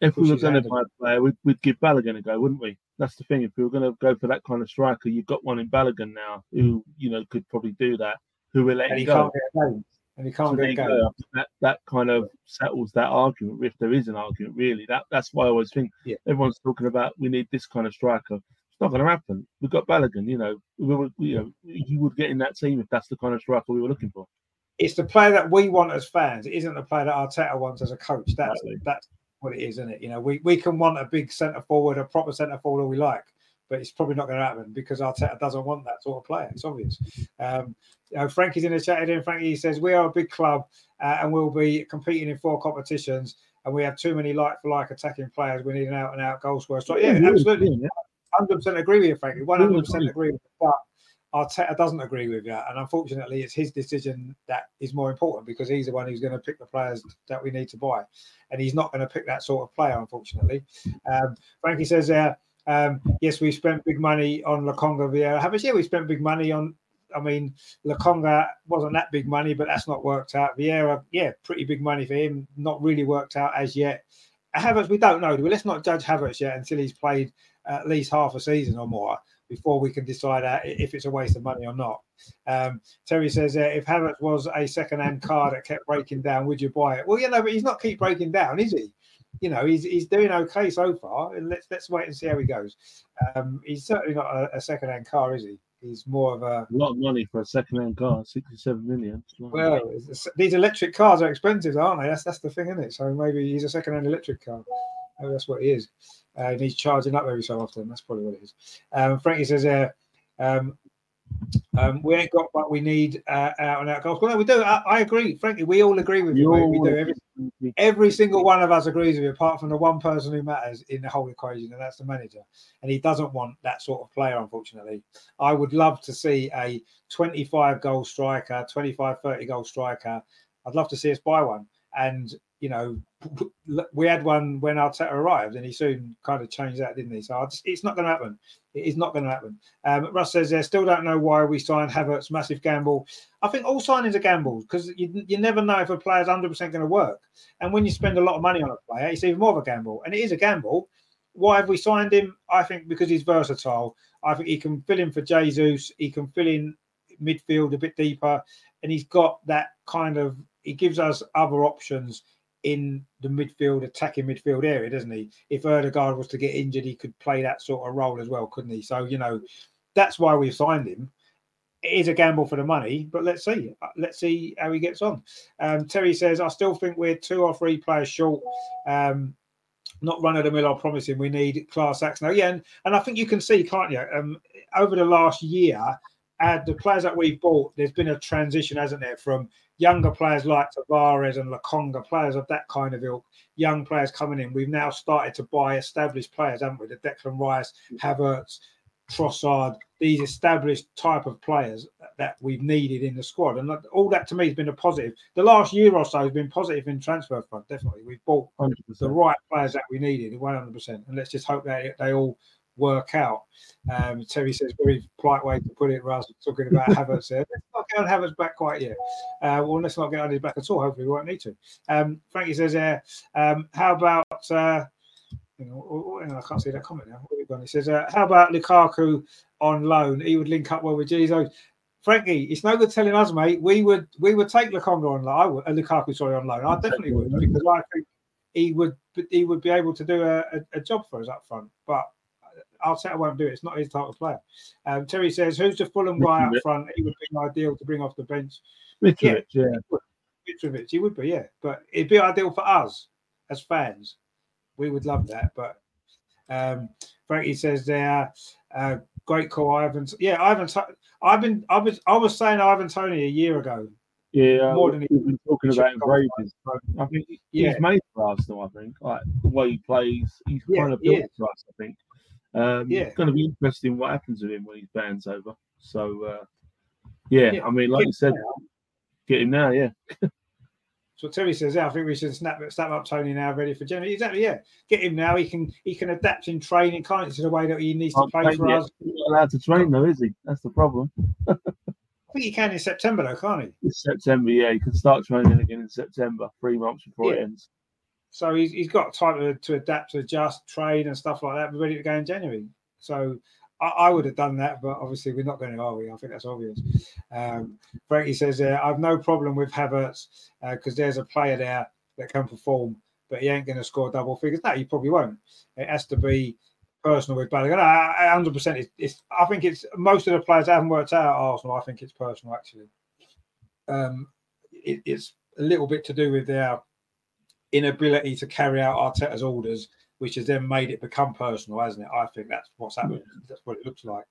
[SPEAKER 2] if we were going to buy a player, we'd, we'd give Balogun a go, wouldn't we? That's the thing. If we were going to go for that kind of striker, you've got one in Balogun now who, you know, could probably do that. Who will let and
[SPEAKER 1] he
[SPEAKER 2] go.
[SPEAKER 1] And he can't so get go.
[SPEAKER 2] That, that kind of settles that argument, if there is an argument, really. That That's why I always think yeah. everyone's talking about we need this kind of striker. It's not going to happen. We've got Balogun. You know, we were, you know, he would get in that team if that's the kind of striker we were looking for.
[SPEAKER 1] It's the player that we want as fans. It isn't the player that Arteta wants as a coach. That's exactly. that's what it is, isn't it? You know, we, we can want a big centre forward, a proper centre forward, all we like, but it's probably not going to happen because Arteta doesn't want that sort of player. It's obvious. Um, you know, Frankie's in the chat again. Frankie says we are a big club uh, and we'll be competing in four competitions, and we have too many like for like attacking players. We need an out and out goal scorer. So yeah, absolutely. Yeah hundred percent agree with you, Frankie. One hundred percent agree with you. But Arteta doesn't agree with you, and unfortunately, it's his decision that is more important because he's the one who's going to pick the players that we need to buy, and he's not going to pick that sort of player, unfortunately. Um, Frankie says. Uh, um, yes, we spent big money on Lokonga Vieira. Have yeah, we spent big money on. I mean, Lokonga wasn't that big money, but that's not worked out. Vieira, yeah, pretty big money for him. Not really worked out as yet. Havertz, we don't know. Let's not judge Havertz yet until he's played at least half a season or more before we can decide if it's a waste of money or not. Um, Terry says, uh, if Havertz was a second-hand car that kept breaking down, would you buy it? Well, you know, but he's not keep breaking down, is he? You know, he's he's doing okay so far, and let's let's wait and see how he goes. Um, he's certainly not a, a second-hand car, is he? He's more of a,
[SPEAKER 2] a lot of money for a second-hand car, sixty-seven million.
[SPEAKER 1] Well, these electric cars are expensive, aren't they? That's that's the thing, isn't it? So maybe he's a second-hand electric car. Maybe that's what he is. Uh, and he's charging up every so often. That's probably what it is. Um, Frankie says, uh, um, um, we ain't got what we need uh, out and out goals. Well, no, we do. I, I, agree, Frankie. We all agree with you. We do. Every, every, single one of us agrees with you, apart from the one person who matters in the whole equation, and that's the manager. And he doesn't want that sort of player, unfortunately. I would love to see a 25 goal striker, 25, 30 goal striker. I'd love to see us buy one. And you know, we had one when Arteta arrived, and he soon kind of changed that, didn't he? So just, it's not going to happen. It is not going to happen. Um, Russ says they still don't know why we signed Havertz. Massive gamble. I think all signings are gambles because you, you never know if a player's hundred percent going to work. And when you spend a lot of money on a player, it's even more of a gamble. And it is a gamble. Why have we signed him? I think because he's versatile. I think he can fill in for Jesus. He can fill in midfield a bit deeper, and he's got that kind of. He gives us other options in the midfield, attacking midfield area, doesn't he? If Ødegaard was to get injured, he could play that sort of role as well, couldn't he? So you know, that's why we've signed him. It is a gamble for the money, but let's see. Uh, let's see how he gets on. Um, Terry says, I still think we're two or three players short. Um, not run of the mill. I promise him. We need class acts now. Yeah, and, and I think you can see, can't you? Um, over the last year, uh, the players that we've bought, there's been a transition, hasn't there, from younger players like Tavares and Lokonga, players of that kind of ilk, young players coming in. We've now started to buy established players, haven't we? The Declan Rice, Havertz, Trossard, these established type of players that we've needed in the squad. And all that to me has been a positive. The last year or so has been positive in transfer front, definitely. We've bought 100%. the right players that we needed, 100%. And let's just hope that they all work out. Um, Terry says, very polite way to put it, rather talking about *laughs* Havertz there. Let's not get on Havertz back quite yet. Uh, well, let's not get on his back at all. Hopefully, we won't need to. Um, Frankie says, uh, um, how about, uh, you know, oh, oh, I can't see that comment now. He says, uh, how about Lukaku on loan? He would link up well with Jesus. Frankie, it's no good telling us, mate. We would we would take Lukonga on loan. I would, uh, Lukaku, sorry, on loan. I definitely would because I think he would he would be able to do a, a, a job for us up front. But Arteta won't do it. It's not his type of player. Um, Terry says, "Who's the Fulham guy up front? He would be ideal to bring off the bench."
[SPEAKER 2] Mitrovic, yeah, yeah.
[SPEAKER 1] Mitrovic, he would be, yeah. But it'd be ideal for us as fans. We would love that. But um, Frankie says there, uh, great call, Ivan. Yeah, Ivan. I've been, I was, I was saying Ivan Toney a year ago.
[SPEAKER 2] Yeah, more than we've been talking about him for ages. I think yeah. he's made for Arsenal. I think like the way he plays, he's yeah, of built yeah. for us. I think. Um, yeah, it's going to be interesting what happens with him when his band's over. So, uh, yeah, yeah, I mean, like you said, now. get him now, yeah. *laughs*
[SPEAKER 1] so Terry says, yeah, I think we should snap snap up Toney now, ready for January. Exactly, yeah. Get him now. He can he can adapt in training, can't he, to the way that he needs to play for us.
[SPEAKER 2] He's not allowed to train though, is he? That's the problem. *laughs*
[SPEAKER 1] I think he can in September though, can't he?
[SPEAKER 2] It's September, yeah. He can start training again in September, three months before yeah. it ends.
[SPEAKER 1] So he's, he's got time to, to adapt, to adjust, train, and stuff like that. We're ready to go in January. So I, I, would have done that, but obviously we're not going to, are we? I think that's obvious. Um, Frankie says, uh, I've no problem with Havertz because uh, there's a player there that can perform, but he ain't going to score double figures. No, he probably won't. It has to be personal with Balogun. hundred percent. It's, it's, I think it's most of the players haven't worked out at Arsenal. I think it's personal actually. Um, it, it's a little bit to do with their inability to carry out Arteta's orders, which has then made it become personal, hasn't it? I think that's what's happening. That's what it looks like.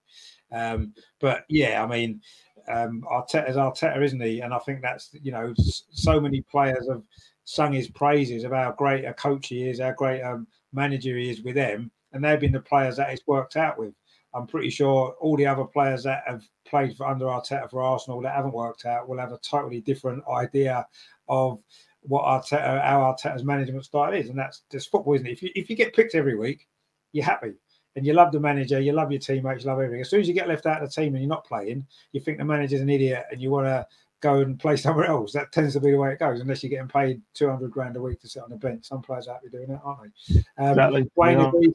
[SPEAKER 1] Um, but yeah, I mean, um, Arteta's Arteta, isn't he? And I think that's you know, so many players have sung his praises of how great a coach he is, how great a manager he is with them, and they've been the players that it's worked out with. I'm pretty sure all the other players that have played for under Arteta for Arsenal that haven't worked out will have a totally different idea of what Arteta, our Arteta's management style is, and that's just football, isn't it? If you if you get picked every week, you're happy and you love the manager, you love your teammates, you love everything. As soon as you get left out of the team and you're not playing, you think the manager's an idiot and you want to go and play *laughs* somewhere else. That tends to be the way it goes, unless you're getting paid 200 grand a week to sit on the bench. Some players are happy doing that, aren't they? Um, exactly. Wayne, yeah. agrees,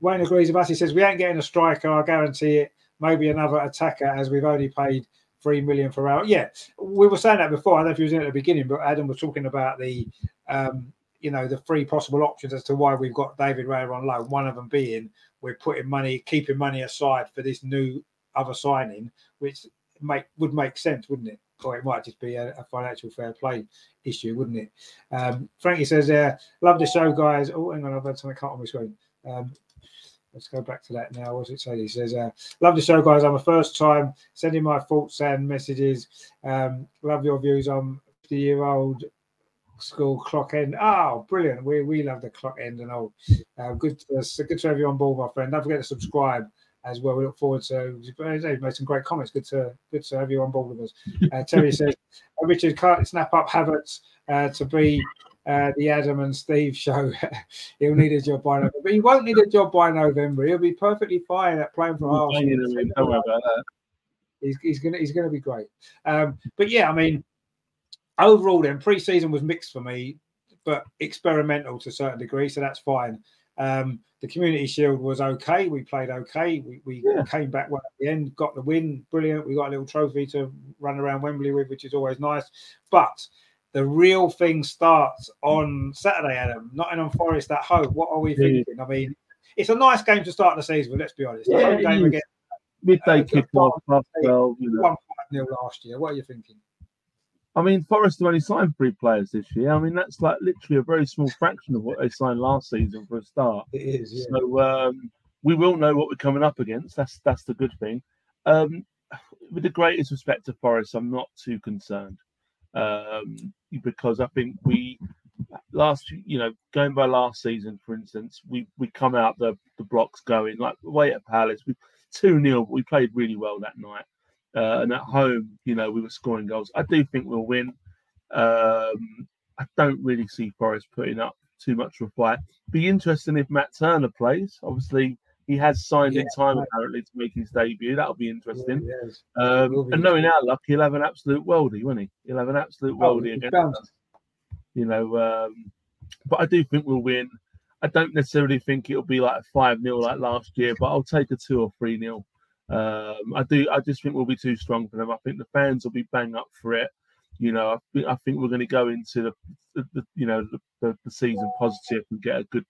[SPEAKER 1] Wayne agrees with us. He says, We ain't getting a striker, I guarantee it. Maybe another attacker, as we've only paid three million for our yeah we were saying that before i don't know if you was in at the beginning but adam was talking about the um you know the three possible options as to why we've got david Raya on loan. One of them being we're putting money keeping money aside for this new other signing which make would make sense wouldn't it? Or it might just be a, a financial fair play issue wouldn't it? Um frankie says uh love the show guys. Oh hang on i've had something cut on my screen. Um Let's go back to that now. What's it say? He says, uh, Love the show, guys. I'm a first time sending my thoughts and messages. Um, love your views on 50 year old school clock end. Oh, brilliant. We, we love the clock end and all. Uh, good, to, good to have you on board, my friend. Don't forget to subscribe as well. We look forward to. You've made some great comments. Good to good to have you on board with us. Uh, Terry says, Richard can't snap up Havertz uh, to be uh, the Adam and Steve show. *laughs* He'll need a job by November, but he won't need a job by November. He'll be perfectly fine at playing for Arsenal. He's, he's gonna he's gonna be great. Um, but yeah, I mean, overall, then pre-season was mixed for me, but experimental to a certain degree, so that's fine. Um, the Community Shield was okay. We played okay. We, we yeah. came back well at the end, got the win. Brilliant. We got a little trophy to run around Wembley with, which is always nice. But the real thing starts on Saturday, Adam. Nottingham Forest at home. What are we thinking? I mean, it's a nice game to start the season. Let's be honest.
[SPEAKER 2] Yeah, game again. Midday uh, kickoff, half twelve. You know. One
[SPEAKER 1] five nil last year. What are you thinking?
[SPEAKER 2] I mean, Forest have only signed three players this year. I mean, that's like literally a very small fraction of what they signed last season for a start.
[SPEAKER 1] It is. Yeah.
[SPEAKER 2] So um, we will know what we're coming up against. That's that's the good thing. Um, with the greatest respect to Forest, I'm not too concerned um, because I think we last you know going by last season for instance we we come out the the blocks going like way at Palace we two 0 we played really well that night. Uh, and at home you know we were scoring goals. I do think we'll win. Um, I don't really see Forest putting up too much of a fight. Be interesting if Matt Turner plays. Obviously he has signed yeah, in time right. apparently to make his debut. That'll be interesting. Yeah, um, be and knowing our luck, he'll have an absolute worldie, won't he? He'll have an absolute oh, worldie against us. You know, um, but I do think we'll win. I don't necessarily think it'll be like five 0 like last year, but I'll take a two or three 0 um, I do. I just think we'll be too strong for them. I think the fans will be bang up for it. You know, I think, I think we're going to go into the, the, the you know the, the, the, season positive and get a good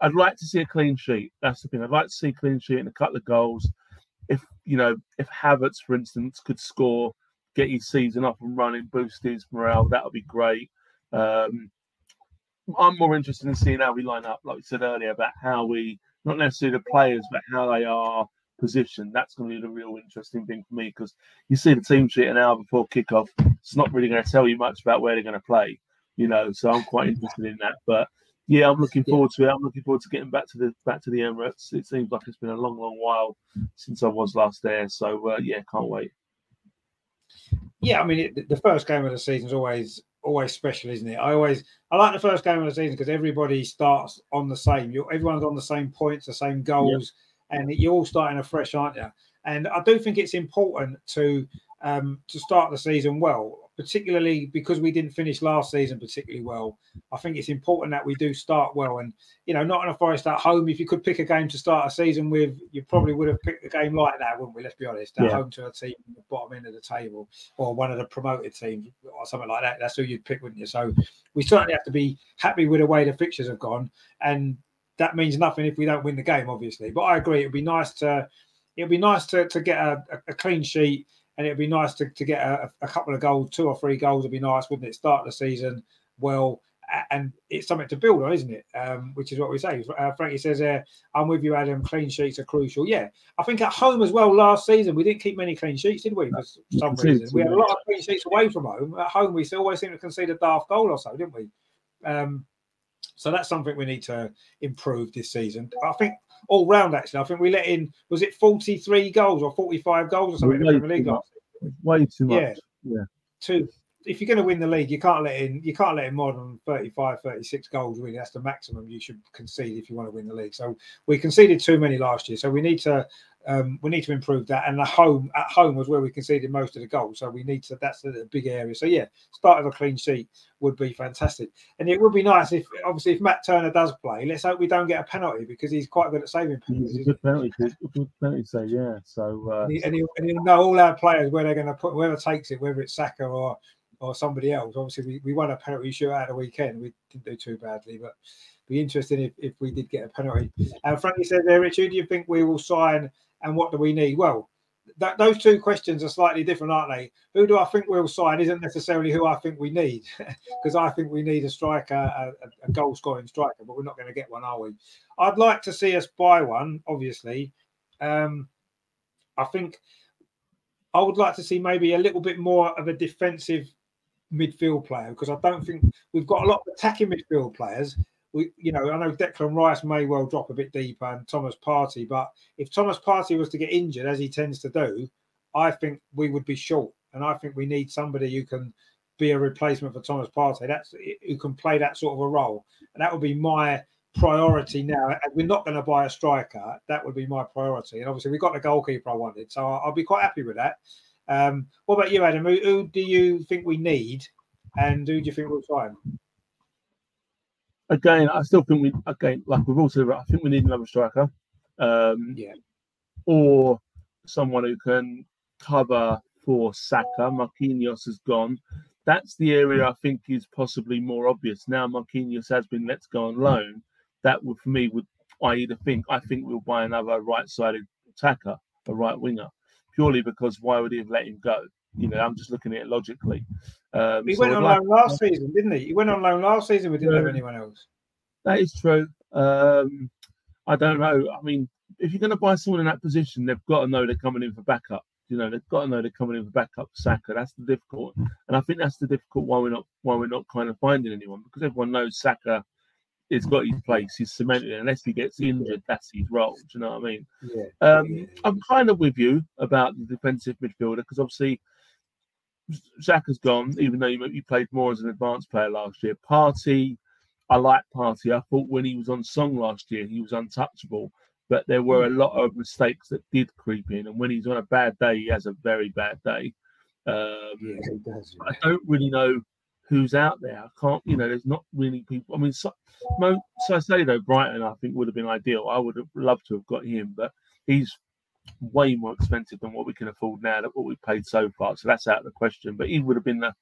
[SPEAKER 2] I'd like to see a clean sheet. That's the thing. I'd like to see a clean sheet and a couple of goals. If you know, if Havertz, for instance, could score, get his season up and running, boost his morale, that would be great. Um, I'm more interested in seeing how we line up, like we said earlier, about how we not necessarily the players, but how they are positioned. That's going to be the real interesting thing for me because you see the team sheet an hour before kickoff. It's not really going to tell you much about where they're going to play, you know. So I'm quite interested in that. But yeah, I'm looking forward yeah. to it. I'm looking forward to getting back to the back to the Emirates. It seems like it's been a long, long while since I was last there. So uh, yeah, can't wait.
[SPEAKER 1] Yeah, I mean, it, the first game of the season is always always special, isn't it? I always I like the first game of the season because everybody starts on the same. You're, everyone's on the same points, the same goals, yep. and you're all starting afresh, aren't you? And I do think it's important to um, to start the season well particularly because we didn't finish last season particularly well. I think it's important that we do start well. And you know, not in a Forest at home. If you could pick a game to start a season with, you probably would have picked a game like that, wouldn't we? Let's be honest. At yeah. home to a team at the bottom end of the table or one of the promoted teams or something like that. That's who you'd pick, wouldn't you? So we certainly have to be happy with the way the fixtures have gone. And that means nothing if we don't win the game, obviously. But I agree, it'd be nice to it'd be nice to, to get a, a clean sheet and it'd be nice to, to get a, a, couple of goals, two or three goals would be nice, wouldn't it? Start the season well, and it's something to build on, isn't it? Um, which is what we say. Uh, Frankie says, uh, "I'm with you, Adam. Clean sheets are crucial." Yeah, I think at home as well. Last season we didn't keep many clean sheets, did we? For some reason, we had a lot of clean sheets away from home. At home, we always seem to concede a daft goal or so, didn't we? Um, so that's something we need to improve this season. I think all round actually. I think we let in was it 43 goals or 45 goals or something in the Premier League last
[SPEAKER 2] Way too much. Yeah. yeah.
[SPEAKER 1] Two. If you're going to win the league, you can't let in you can't let in more than 35, 36 goals. Really, that's the maximum you should concede if you want to win the league. So we conceded too many last year. So we need to um, we need to improve that. And the home at home was where we conceded most of the goals. So we need to. That's a, big area. So yeah, start of a clean sheet would be fantastic. And it would be nice if obviously if Matt Turner does play. Let's hope we don't get a penalty because he's quite good at saving penalties.
[SPEAKER 2] He's a good penalty, good penalty save. Yeah. So uh...
[SPEAKER 1] and, he, and, he'll know all our players where they're going to put whoever takes it, whether it's Saka or or somebody else. Obviously, we, we won a penalty shootout the weekend. We didn't do too badly, but be interesting if, if we did get a penalty. And Frankie said there, Richard, do you think we will sign and what do we need? Well, that, those two questions are slightly different, aren't they? Who do I think we'll sign isn't necessarily who I think we need, *laughs* because I think we need a striker, a, a goal scoring striker, but we're not going to get one, are we? I'd like to see us buy one, obviously. Um, I think I would like to see maybe a little bit more of a defensive midfield player because I don't think we've got a lot of attacking midfield players we, you know, I know Declan Rice may well drop a bit deeper and Thomas Partey, but if Thomas Partey was to get injured, as he tends to do, I think we would be short. And I think we need somebody who can be a replacement for Thomas Partey. That's who can play that sort of a role. And that would be my priority now. We're not going to buy a striker. That would be my priority. And obviously, we've got the goalkeeper I wanted, so I'll, be quite happy with that. Um, what about you, Adam? Who, who, do you think we need, and who do you think we'll sign?
[SPEAKER 2] Again, I still think we again like we've also I think we need another striker. Um,
[SPEAKER 1] yeah.
[SPEAKER 2] Or someone who can cover for Saka. Marquinhos has gone. that's the area I think is possibly more obvious. Now Marquinhos has been let go on loan. That would for me would I either think I think we'll buy another right-sided attacker, a right winger, purely because why would he have let him go? You know, I'm just looking at it logically.
[SPEAKER 1] Um, he so went on like, loan last season, didn't he? He went on loan last season. We didn't have anyone else.
[SPEAKER 2] That is true. Um, I don't know. I mean, if you're going to buy someone in that position, they've got to know they're coming in for backup. You know, they've got to know they're coming in for backup for Saka. That's the difficult, and I think that's the difficult why we're not why we're not kind of finding anyone because everyone knows Saka has got his place. He's cemented. Unless he gets injured, that's his role. Do you know what I mean?
[SPEAKER 1] Yeah.
[SPEAKER 2] Um, I'm kind of with you about the defensive midfielder because obviously Xhaka's gone, even though you, played more as an advanced player last year. Partey, I like Partey. I thought when he was on Song last year, he was untouchable but there were a lot of mistakes that did creep in. And when he's on a bad day, he has a very bad day. Um,
[SPEAKER 1] yeah, he does.
[SPEAKER 2] I don't really know who's out there. I can't, you know, there's not really people. I mean, so, so I say though, Brighton, I think would have been ideal. I would have loved to have got him, but he's way more expensive than what we can afford now. That what we've paid so far, so that's out of the question. But he would have been the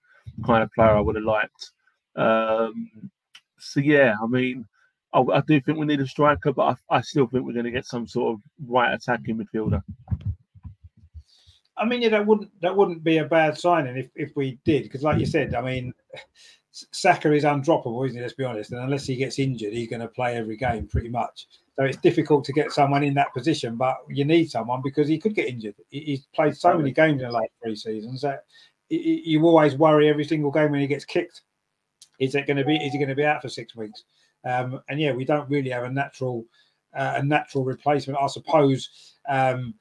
[SPEAKER 2] kind of player I would have liked. Um, so yeah, I mean, I, I, do think we need a striker, but I, I still think we're going to get some sort of right attacking midfielder.
[SPEAKER 1] I mean, yeah, that wouldn't that wouldn't be a bad signing if, if we did, because like you said, I mean, Saka is undroppable, isn't he? Let's be honest. And unless he gets injured, he's going to play every game pretty much. So it's difficult to get someone in that position, but you need someone because he could get injured. He's played so many games in the last three seasons that you always worry every single game when he gets kicked. Is it going to be? Is he going to be out for six weeks? Um, and yeah, we don't really have a natural uh, a natural replacement. I suppose. Um,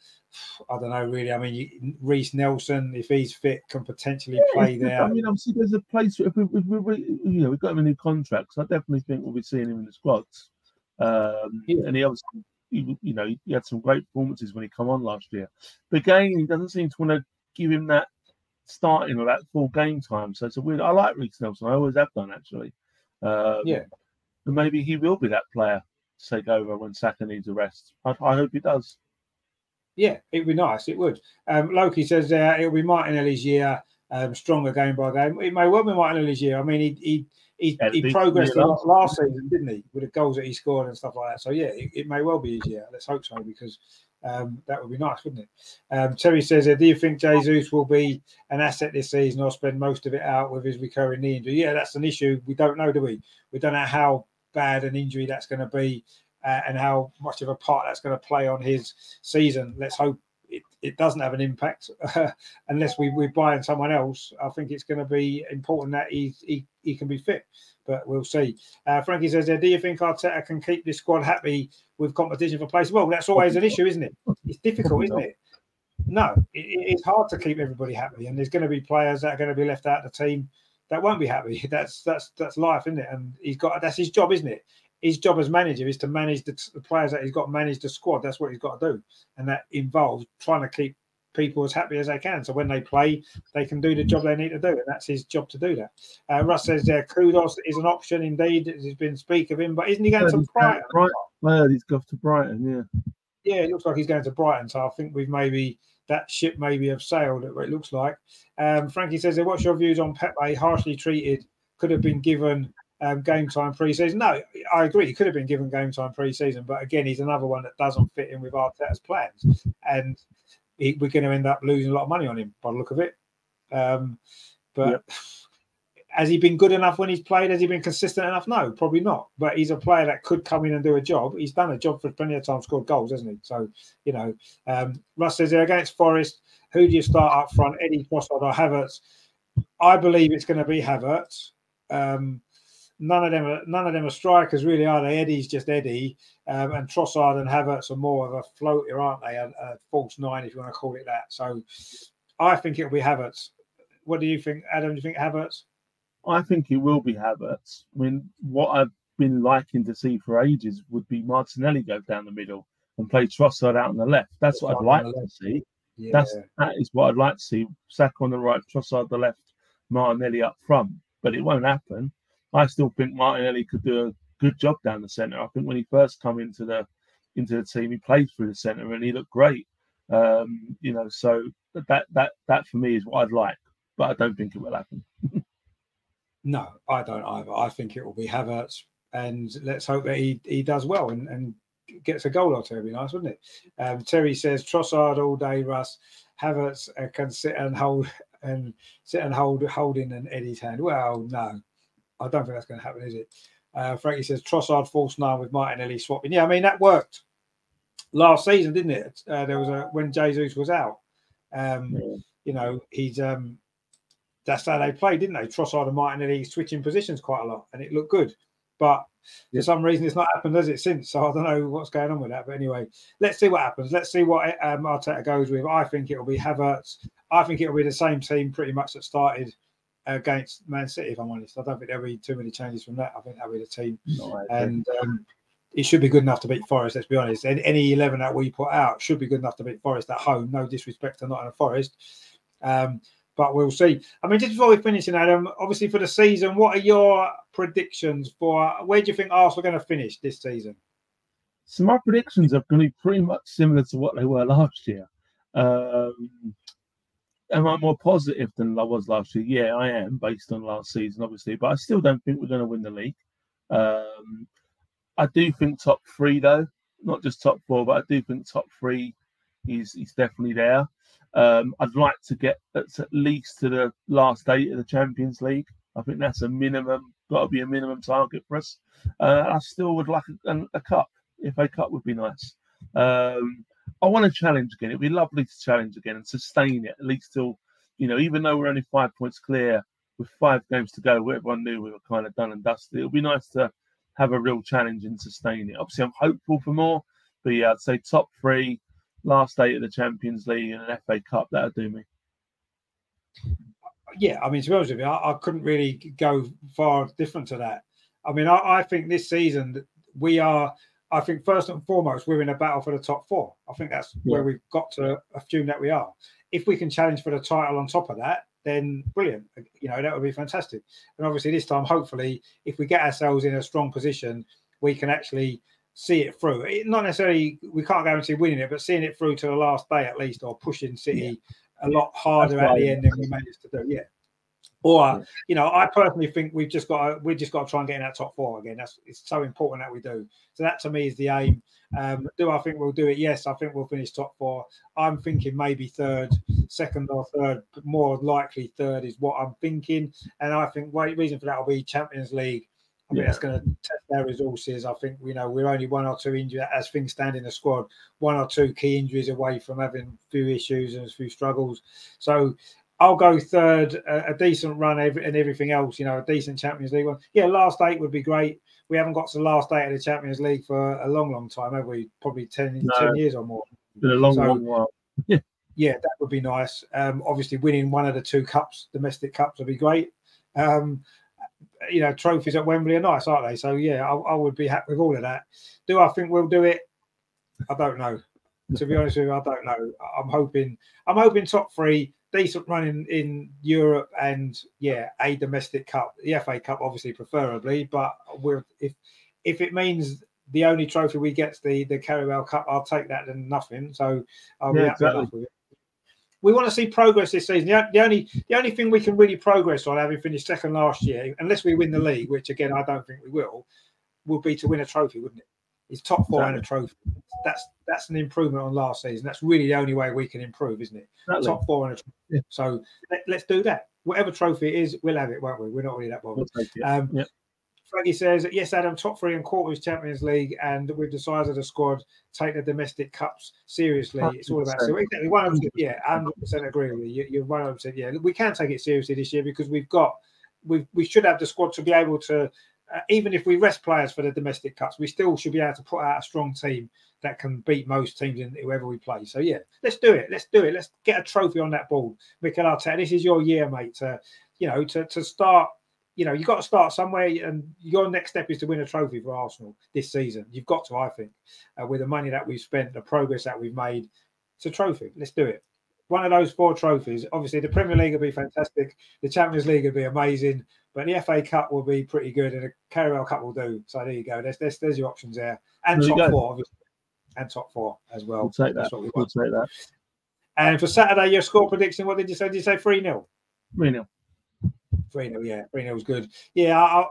[SPEAKER 1] I don't know really. I mean, Reiss Nelson, if he's fit, can potentially yeah, play there.
[SPEAKER 2] I mean, obviously, there's a place. If we, if we, you know, we've got him a new contract, so I definitely think we'll be seeing him in the squads. Um, yeah. And he obviously, you, you know, he had some great performances when he come on last year. But again, he doesn't seem to want to give him that starting or that full game time. So it's a weird. I like Reiss Nelson. I always have done actually. Um,
[SPEAKER 1] yeah
[SPEAKER 2] and maybe he will be that player to take over when Saka needs a rest. I, I hope he does.
[SPEAKER 1] Yeah, it'd be nice. It would. Um, Loki says uh, it'll be Martinelli's year, um, stronger game by game. It may well be Martinelli's year. I mean, he he he, yeah, he progressed a lot last season, didn't he, with the goals that he scored and stuff like that. So yeah, it, it may well be his year. Let's hope so because um, that would be nice, wouldn't it? Um, Terry says, uh, "Do you think Jesus will be an asset this season or spend most of it out with his recurring knee injury?" Yeah, that's an issue. We don't know, do we? We don't know how bad an injury that's going to be uh, and how much of a part that's going to play on his season. Let's hope it, it doesn't have an impact *laughs* unless we, we're buying someone else. I think it's going to be important that he, he, he can be fit, but we'll see. Uh, Frankie says, Do you think Arteta can keep this squad happy with competition for place? Well, that's always an issue, isn't it? It's difficult, isn't it? No, it, it's hard to keep everybody happy, and there's going to be players that are going to be left out of the team that won't be happy. *laughs* That's that's that's life, isn't it? And he's got that's his job, isn't it? His job as manager is to manage the, the players that he's got, manage the squad. That's what he's got to do, and that involves trying to keep people as happy as they can. So when they play, they can do the job they need to do, and that's his job to do that. Uh, Russ says uh, Kudus is an option indeed. There's been speak of him, but isn't he going to Brighton? Brighton?
[SPEAKER 2] Well, he's got to Brighton, yeah.
[SPEAKER 1] Yeah, it looks like he's going to Brighton. So I think we've maybe that ship maybe have sailed. It looks like. Um, Frankie says, "What's your views on Pepe? Harshly treated, could have been given um, game time pre-season." No, I agree. He could have been given game time pre-season, but again, he's another one that doesn't fit in with Arteta's plans, and he, we're going to end up losing a lot of money on him by the look of it. Um, but. *laughs* Has he been good enough when he's played? Has he been consistent enough? No, probably not. But he's a player that could come in and do a job. He's done a job for plenty of times, scored goals, hasn't he? So, you know, um, Russ says against Forest, who do you start up front, Eddie Trossard or Havertz? I believe it's going to be Havertz. Um, none of them are none of them are strikers, really, are they? Eddie's just Eddie, um, and Trossard and Havertz are more of a floater, aren't they? A, a false nine, if you want to call it that. So, I think it'll be Havertz. What do you think, Adam? Do you think Havertz?
[SPEAKER 2] I think it will be Havertz. I mean, what I've been liking to see for ages would be Martinelli go down the middle and play Trossard out on the left. That's what I'd like to see. Yeah. That's that is what I'd like to see. Saka on the right, Trossard the left, Martinelli up front. But it won't happen. I still think Martinelli could do a good job down the centre. I think when he first come into the into the team, he played through the centre and he looked great. Um, you know, so that that that for me is what I'd like, but I don't think it will happen. *laughs*
[SPEAKER 1] No, I don't either. I think it will be Havertz, and let's hope that he, he does well and, and gets a goal or two. It'd be nice, wouldn't it? Um, Terry says Trossard all day, Russ. Havertz uh, can sit and hold *laughs* and sit and hold holding an Eddie's hand. Well, no, I don't think that's going to happen, is it? Uh, Frankie says Trossard false nine with Martinelli swapping. Yeah, I mean that worked last season, didn't it? Uh, there was a when Jesus was out. Um, you know, he's um, that's how they played, didn't they? Trossard and Martinelli switching positions quite a lot, and it looked good. But for some reason, it's not happened, has it, since? So I don't know what's going on with that. But anyway, let's see what happens. Let's see what um, Arteta goes with. I think it'll be Havertz. I think it'll be the same team pretty much that started against Man City, if I'm honest. I don't think there'll be too many changes from that. I think that'll be the team. No, and um, it should be good enough to beat Forest, let's be honest. Any 11 that we put out should be good enough to beat Forest at home. No disrespect to Nottingham Forest. Um, but we'll see. I mean, just before we finish, Adam, obviously for the season, what are your predictions for where do you think Arsenal are going to finish this season?
[SPEAKER 2] So my predictions are going to be pretty much similar to what they were last year. Um, am I more positive than I was last year? Yeah, I am, based on last season, obviously. But I still don't think we're going to win the league. Um, I do think top three, though, not just top four, but I do think top three is is definitely there. Um, I'd like to get at least to the last eight of the Champions League. I think that's a minimum, got to be a minimum target for us. Uh, I still would like a, a, cup. If a cup would be nice. Um, I want to challenge again. It'd be lovely to challenge again and sustain it at least till, you know, even though we're only five points clear with five games to go, where everyone knew we were kind of done and dusted. It would be nice to have a real challenge and sustain it. Obviously, I'm hopeful for more, but yeah, I'd say top three, last eight of the Champions League and an FA Cup. That'll do me.
[SPEAKER 1] Yeah, I mean, to be honest with you, I, I couldn't really go far different to that. I mean, I, I, think this season we are. I think first and foremost we're in a battle for the top four. I think that's yeah. where we've got to assume that we are. If we can challenge for the title on top of that, then brilliant. You know, that would be fantastic. And obviously, this time, hopefully, if we get ourselves in a strong position, we can actually see it through. It, not necessarily, we can't guarantee winning it, but seeing it through to the last day at least, or pushing City yeah. a lot harder at the end than we managed to do. Yeah. Or you know, I personally think we've just got to, we've just got to try and get in that top four again. That's it's so important that we do. So that to me is the aim. Um, do I think we'll do it? Yes, I think we'll finish top four. I'm thinking maybe third, second or third, but more likely third is what I'm thinking. And I think well, reason for that will be Champions League I think yeah. that's going to test their resources. I think you know we're only one or two injuries as things stand in the squad, one or two key injuries away from having a few issues and a few struggles. So I'll go third, a, a decent run every, and everything else. You know, a decent Champions League one. Yeah, last eight would be great. We haven't got to the last eight of the Champions League for a long, long time, have we? Probably 10, no, 10 years or more.
[SPEAKER 2] Been a long, so, long while.
[SPEAKER 1] Yeah. Yeah, that would be nice. Um, obviously, winning one of the two cups, domestic cups, would be great. Um, you know, trophies at Wembley are nice, aren't they? So yeah, I, I, would be happy with all of that. Do I think we'll do it? I don't know. To be honest with you, I don't know. I'm hoping. I'm hoping top three, decent run in in Europe, and yeah, a domestic cup, the FA Cup, obviously preferably. But we're if if it means the only trophy we get the the Carabao Cup, I'll take that than nothing. So I'll yeah, be happy exactly. with it we want to see progress this season. The, the, only the only thing we can really progress on, having finished second last year, unless we win the league, which again I don't think we will, will be to win a trophy, wouldn't it? It's top four exactly. and a trophy. That's that's an improvement on last season. That's really the only way we can improve, isn't it? Exactly. Top four and a trophy. Yeah. So let, us do that. Whatever trophy it is, we'll have it, won't we? We're not really that bothered. We'll um, yep. Frankie says, yes, Adam, top three and quarters Champions League, and with the size of the squad, take the domestic cups seriously. 100%. It's all about exactly one hundred. Yeah, hundred percent agree with you. You're one hundred percent. Yeah, we can take it seriously this year because we've got we we should have the squad to be able to. Uh, even if we rest players for the domestic cups, we still should be able to put out a strong team that can beat most teams in whoever we play. So yeah, let's do it. Let's do it. Let's get a trophy on that board. Mikel Arteta, this is your year, mate. To you know, to to start you know, you've got to start somewhere, and your next step is to win a trophy for Arsenal this season. You've got to, I think, uh, with the money that we've spent, the progress that we've made, it's a trophy. Let's do it. One of those four trophies. Obviously, the Premier League will be fantastic. The Champions League will be amazing, but the FA Cup will be pretty good, and the Carabao Cup will do. So there you go. There's there's, there's your options there, and there top four, obviously, and top four as well.
[SPEAKER 2] We'll take that. We will take that.
[SPEAKER 1] And for Saturday, your score prediction, what did you say? Did you say 3 0?
[SPEAKER 2] 3 0.
[SPEAKER 1] 0 yeah, 0 was good. Yeah, I,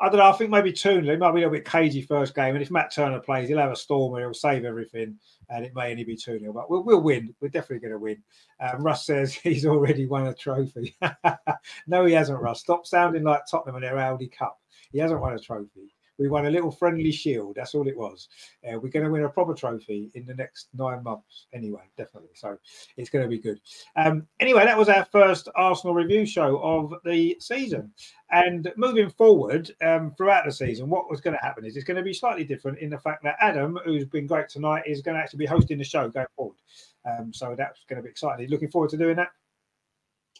[SPEAKER 1] I, don't know. I think maybe 0 It might be a little bit cagey first game, and if Matt Turner plays, he'll have a storm and he'll save everything, and it may only be two 0 But we'll, we'll win. We're definitely going to win. Um, Russ says *laughs* he's already won a trophy. *laughs* no, he hasn't. Russ, stop sounding like Tottenham and their Audi Cup. He hasn't won a trophy. We won a little friendly shield. That's all it was. Uh, we're going to win a proper trophy in the next nine months, anyway, definitely. So it's going to be good. Um, anyway, that was our first Arsenal review show of the season. And moving forward um, throughout the season, what was going to happen is it's going to be slightly different in the fact that Adam, who's been great tonight, is going to actually be hosting the show going forward. Um, so that's going to be exciting. Looking forward to doing that.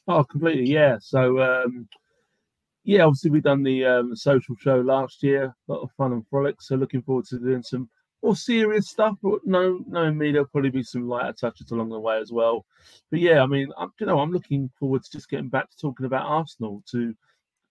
[SPEAKER 2] Oh, completely, yeah. So um, yeah, obviously we done the um, social show last year, a lot of fun and frolic. So looking forward to doing some more serious stuff. But no, knowing me, there'll probably be some lighter touches along the way as well. But yeah, I mean, I'm, you know, I'm looking forward to just getting back to talking about Arsenal to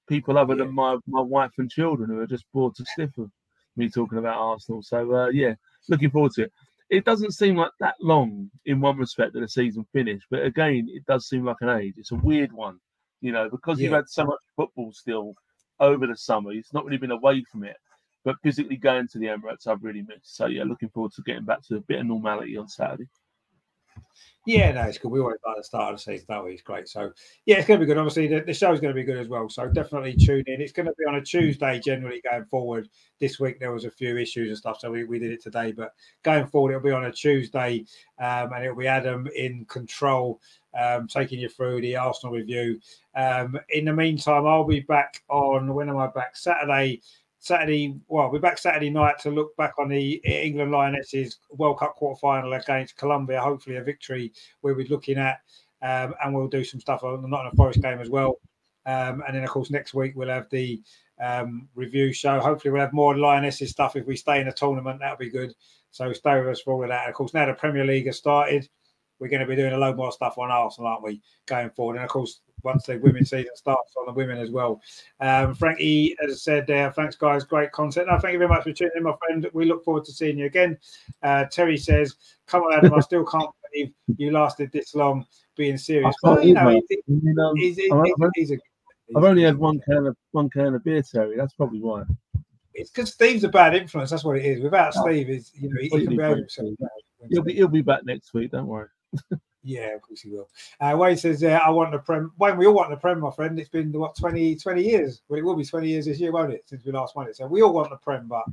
[SPEAKER 2] people other yeah. than my my wife and children who are just bored to stiff of me talking about Arsenal. So uh, yeah, looking forward to it. It doesn't seem like that long in one respect that the season finished, but again, it does seem like an age. It's a weird one you know, because yeah. you've had so much football still over the summer, it's not really been away from it. But physically going to the Emirates, I've really missed. So yeah, looking forward to getting back to a bit of normality on Saturday.
[SPEAKER 1] Yeah, no, it's good. We always like the start of the season, that way it's great. So yeah, it's going to be good. Obviously, the, the show's going to be good as well. So definitely tune in. It's going to be on a Tuesday generally going forward. This week there was a few issues and stuff, so we, we did it today. But going forward, it'll be on a Tuesday, um, and it'll be Adam in control, um, taking you through the Arsenal review. Um, in the meantime, I'll be back on when am I back? Saturday Saturday, well, we're back Saturday night to look back on the England Lionesses World Cup quarter final against Colombia. Hopefully, a victory where we're looking at, um, and we'll do some stuff on the Nottingham Forest game as well. Um, and then, of course, next week we'll have the um, review show. Hopefully, we'll have more Lionesses stuff if we stay in the tournament. That'll be good. So stay with us for all of that. Of course, now the Premier League has started, we're going to be doing a load more stuff on Arsenal, aren't we, going forward? And of course, once the women's season starts on the women as well. Um, Frankie, as I said there, thanks guys, great content. No, thank you very much for tuning in, my friend. We look forward to seeing you again. Uh, Terry says, "Come on, Adam, I still can't believe you lasted this long being serious." Well, you know, he's,
[SPEAKER 2] a. I've only had *laughs* one can of one can of beer, Terry. That's probably why.
[SPEAKER 1] It's because Steve's a bad influence. That's what it is. Without oh. Steve, is you know he, he can behave himself.
[SPEAKER 2] He'll be he'll be back next week. Don't worry.
[SPEAKER 1] Yeah, of course he will. Uh, Wayne says, uh, I want the Prem. Wayne, we all want the Prem, my friend. It's been, what, 20, 20 years? Well, it will be 20 years this year, won't it, since we last won it. So we all want the Prem, but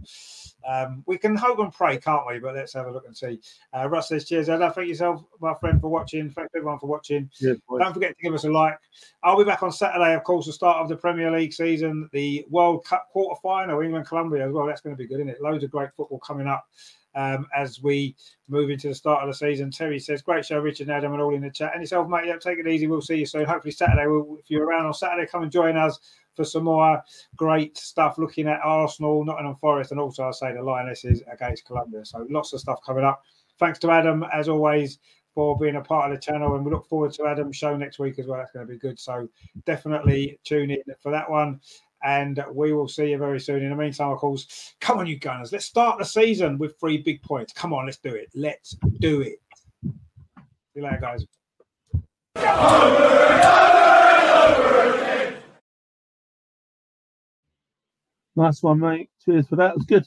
[SPEAKER 1] um, we can hope and pray, can't we? But let's have a look and see. Uh, Russ says, cheers, Ella. Thank yourself, my friend, for watching. Thank everyone for watching. Yeah, Don't forget to give us a like. I'll be back on Saturday, of course, the start of the Premier League season, the World Cup quarter final, England Colombia as well. That's going to be good, isn't it? Loads of great football coming up um, as we move into the start of the season. Terry says, Great show, Richard and Adam, and all in the chat. And yourself, mate. Yeah, take it easy. We'll see you soon. Hopefully, Saturday, we'll, if you're around on Saturday, come and join us for some more great stuff looking at Arsenal, Nottingham Forest, and also, I say, the Lionesses against Colombia. So, lots of stuff coming up. Thanks to Adam, as always, for being a part of the channel. And we look forward to Adam's show next week as well. That's going to be good. So, definitely tune in for that one and we will see you very soon. In the meantime, of course, come on, you Gunners, let's start the season with three big points. Come on, let's do it. Let's do it. See you later, guys.
[SPEAKER 2] Nice one, mate. Cheers for that. It was good.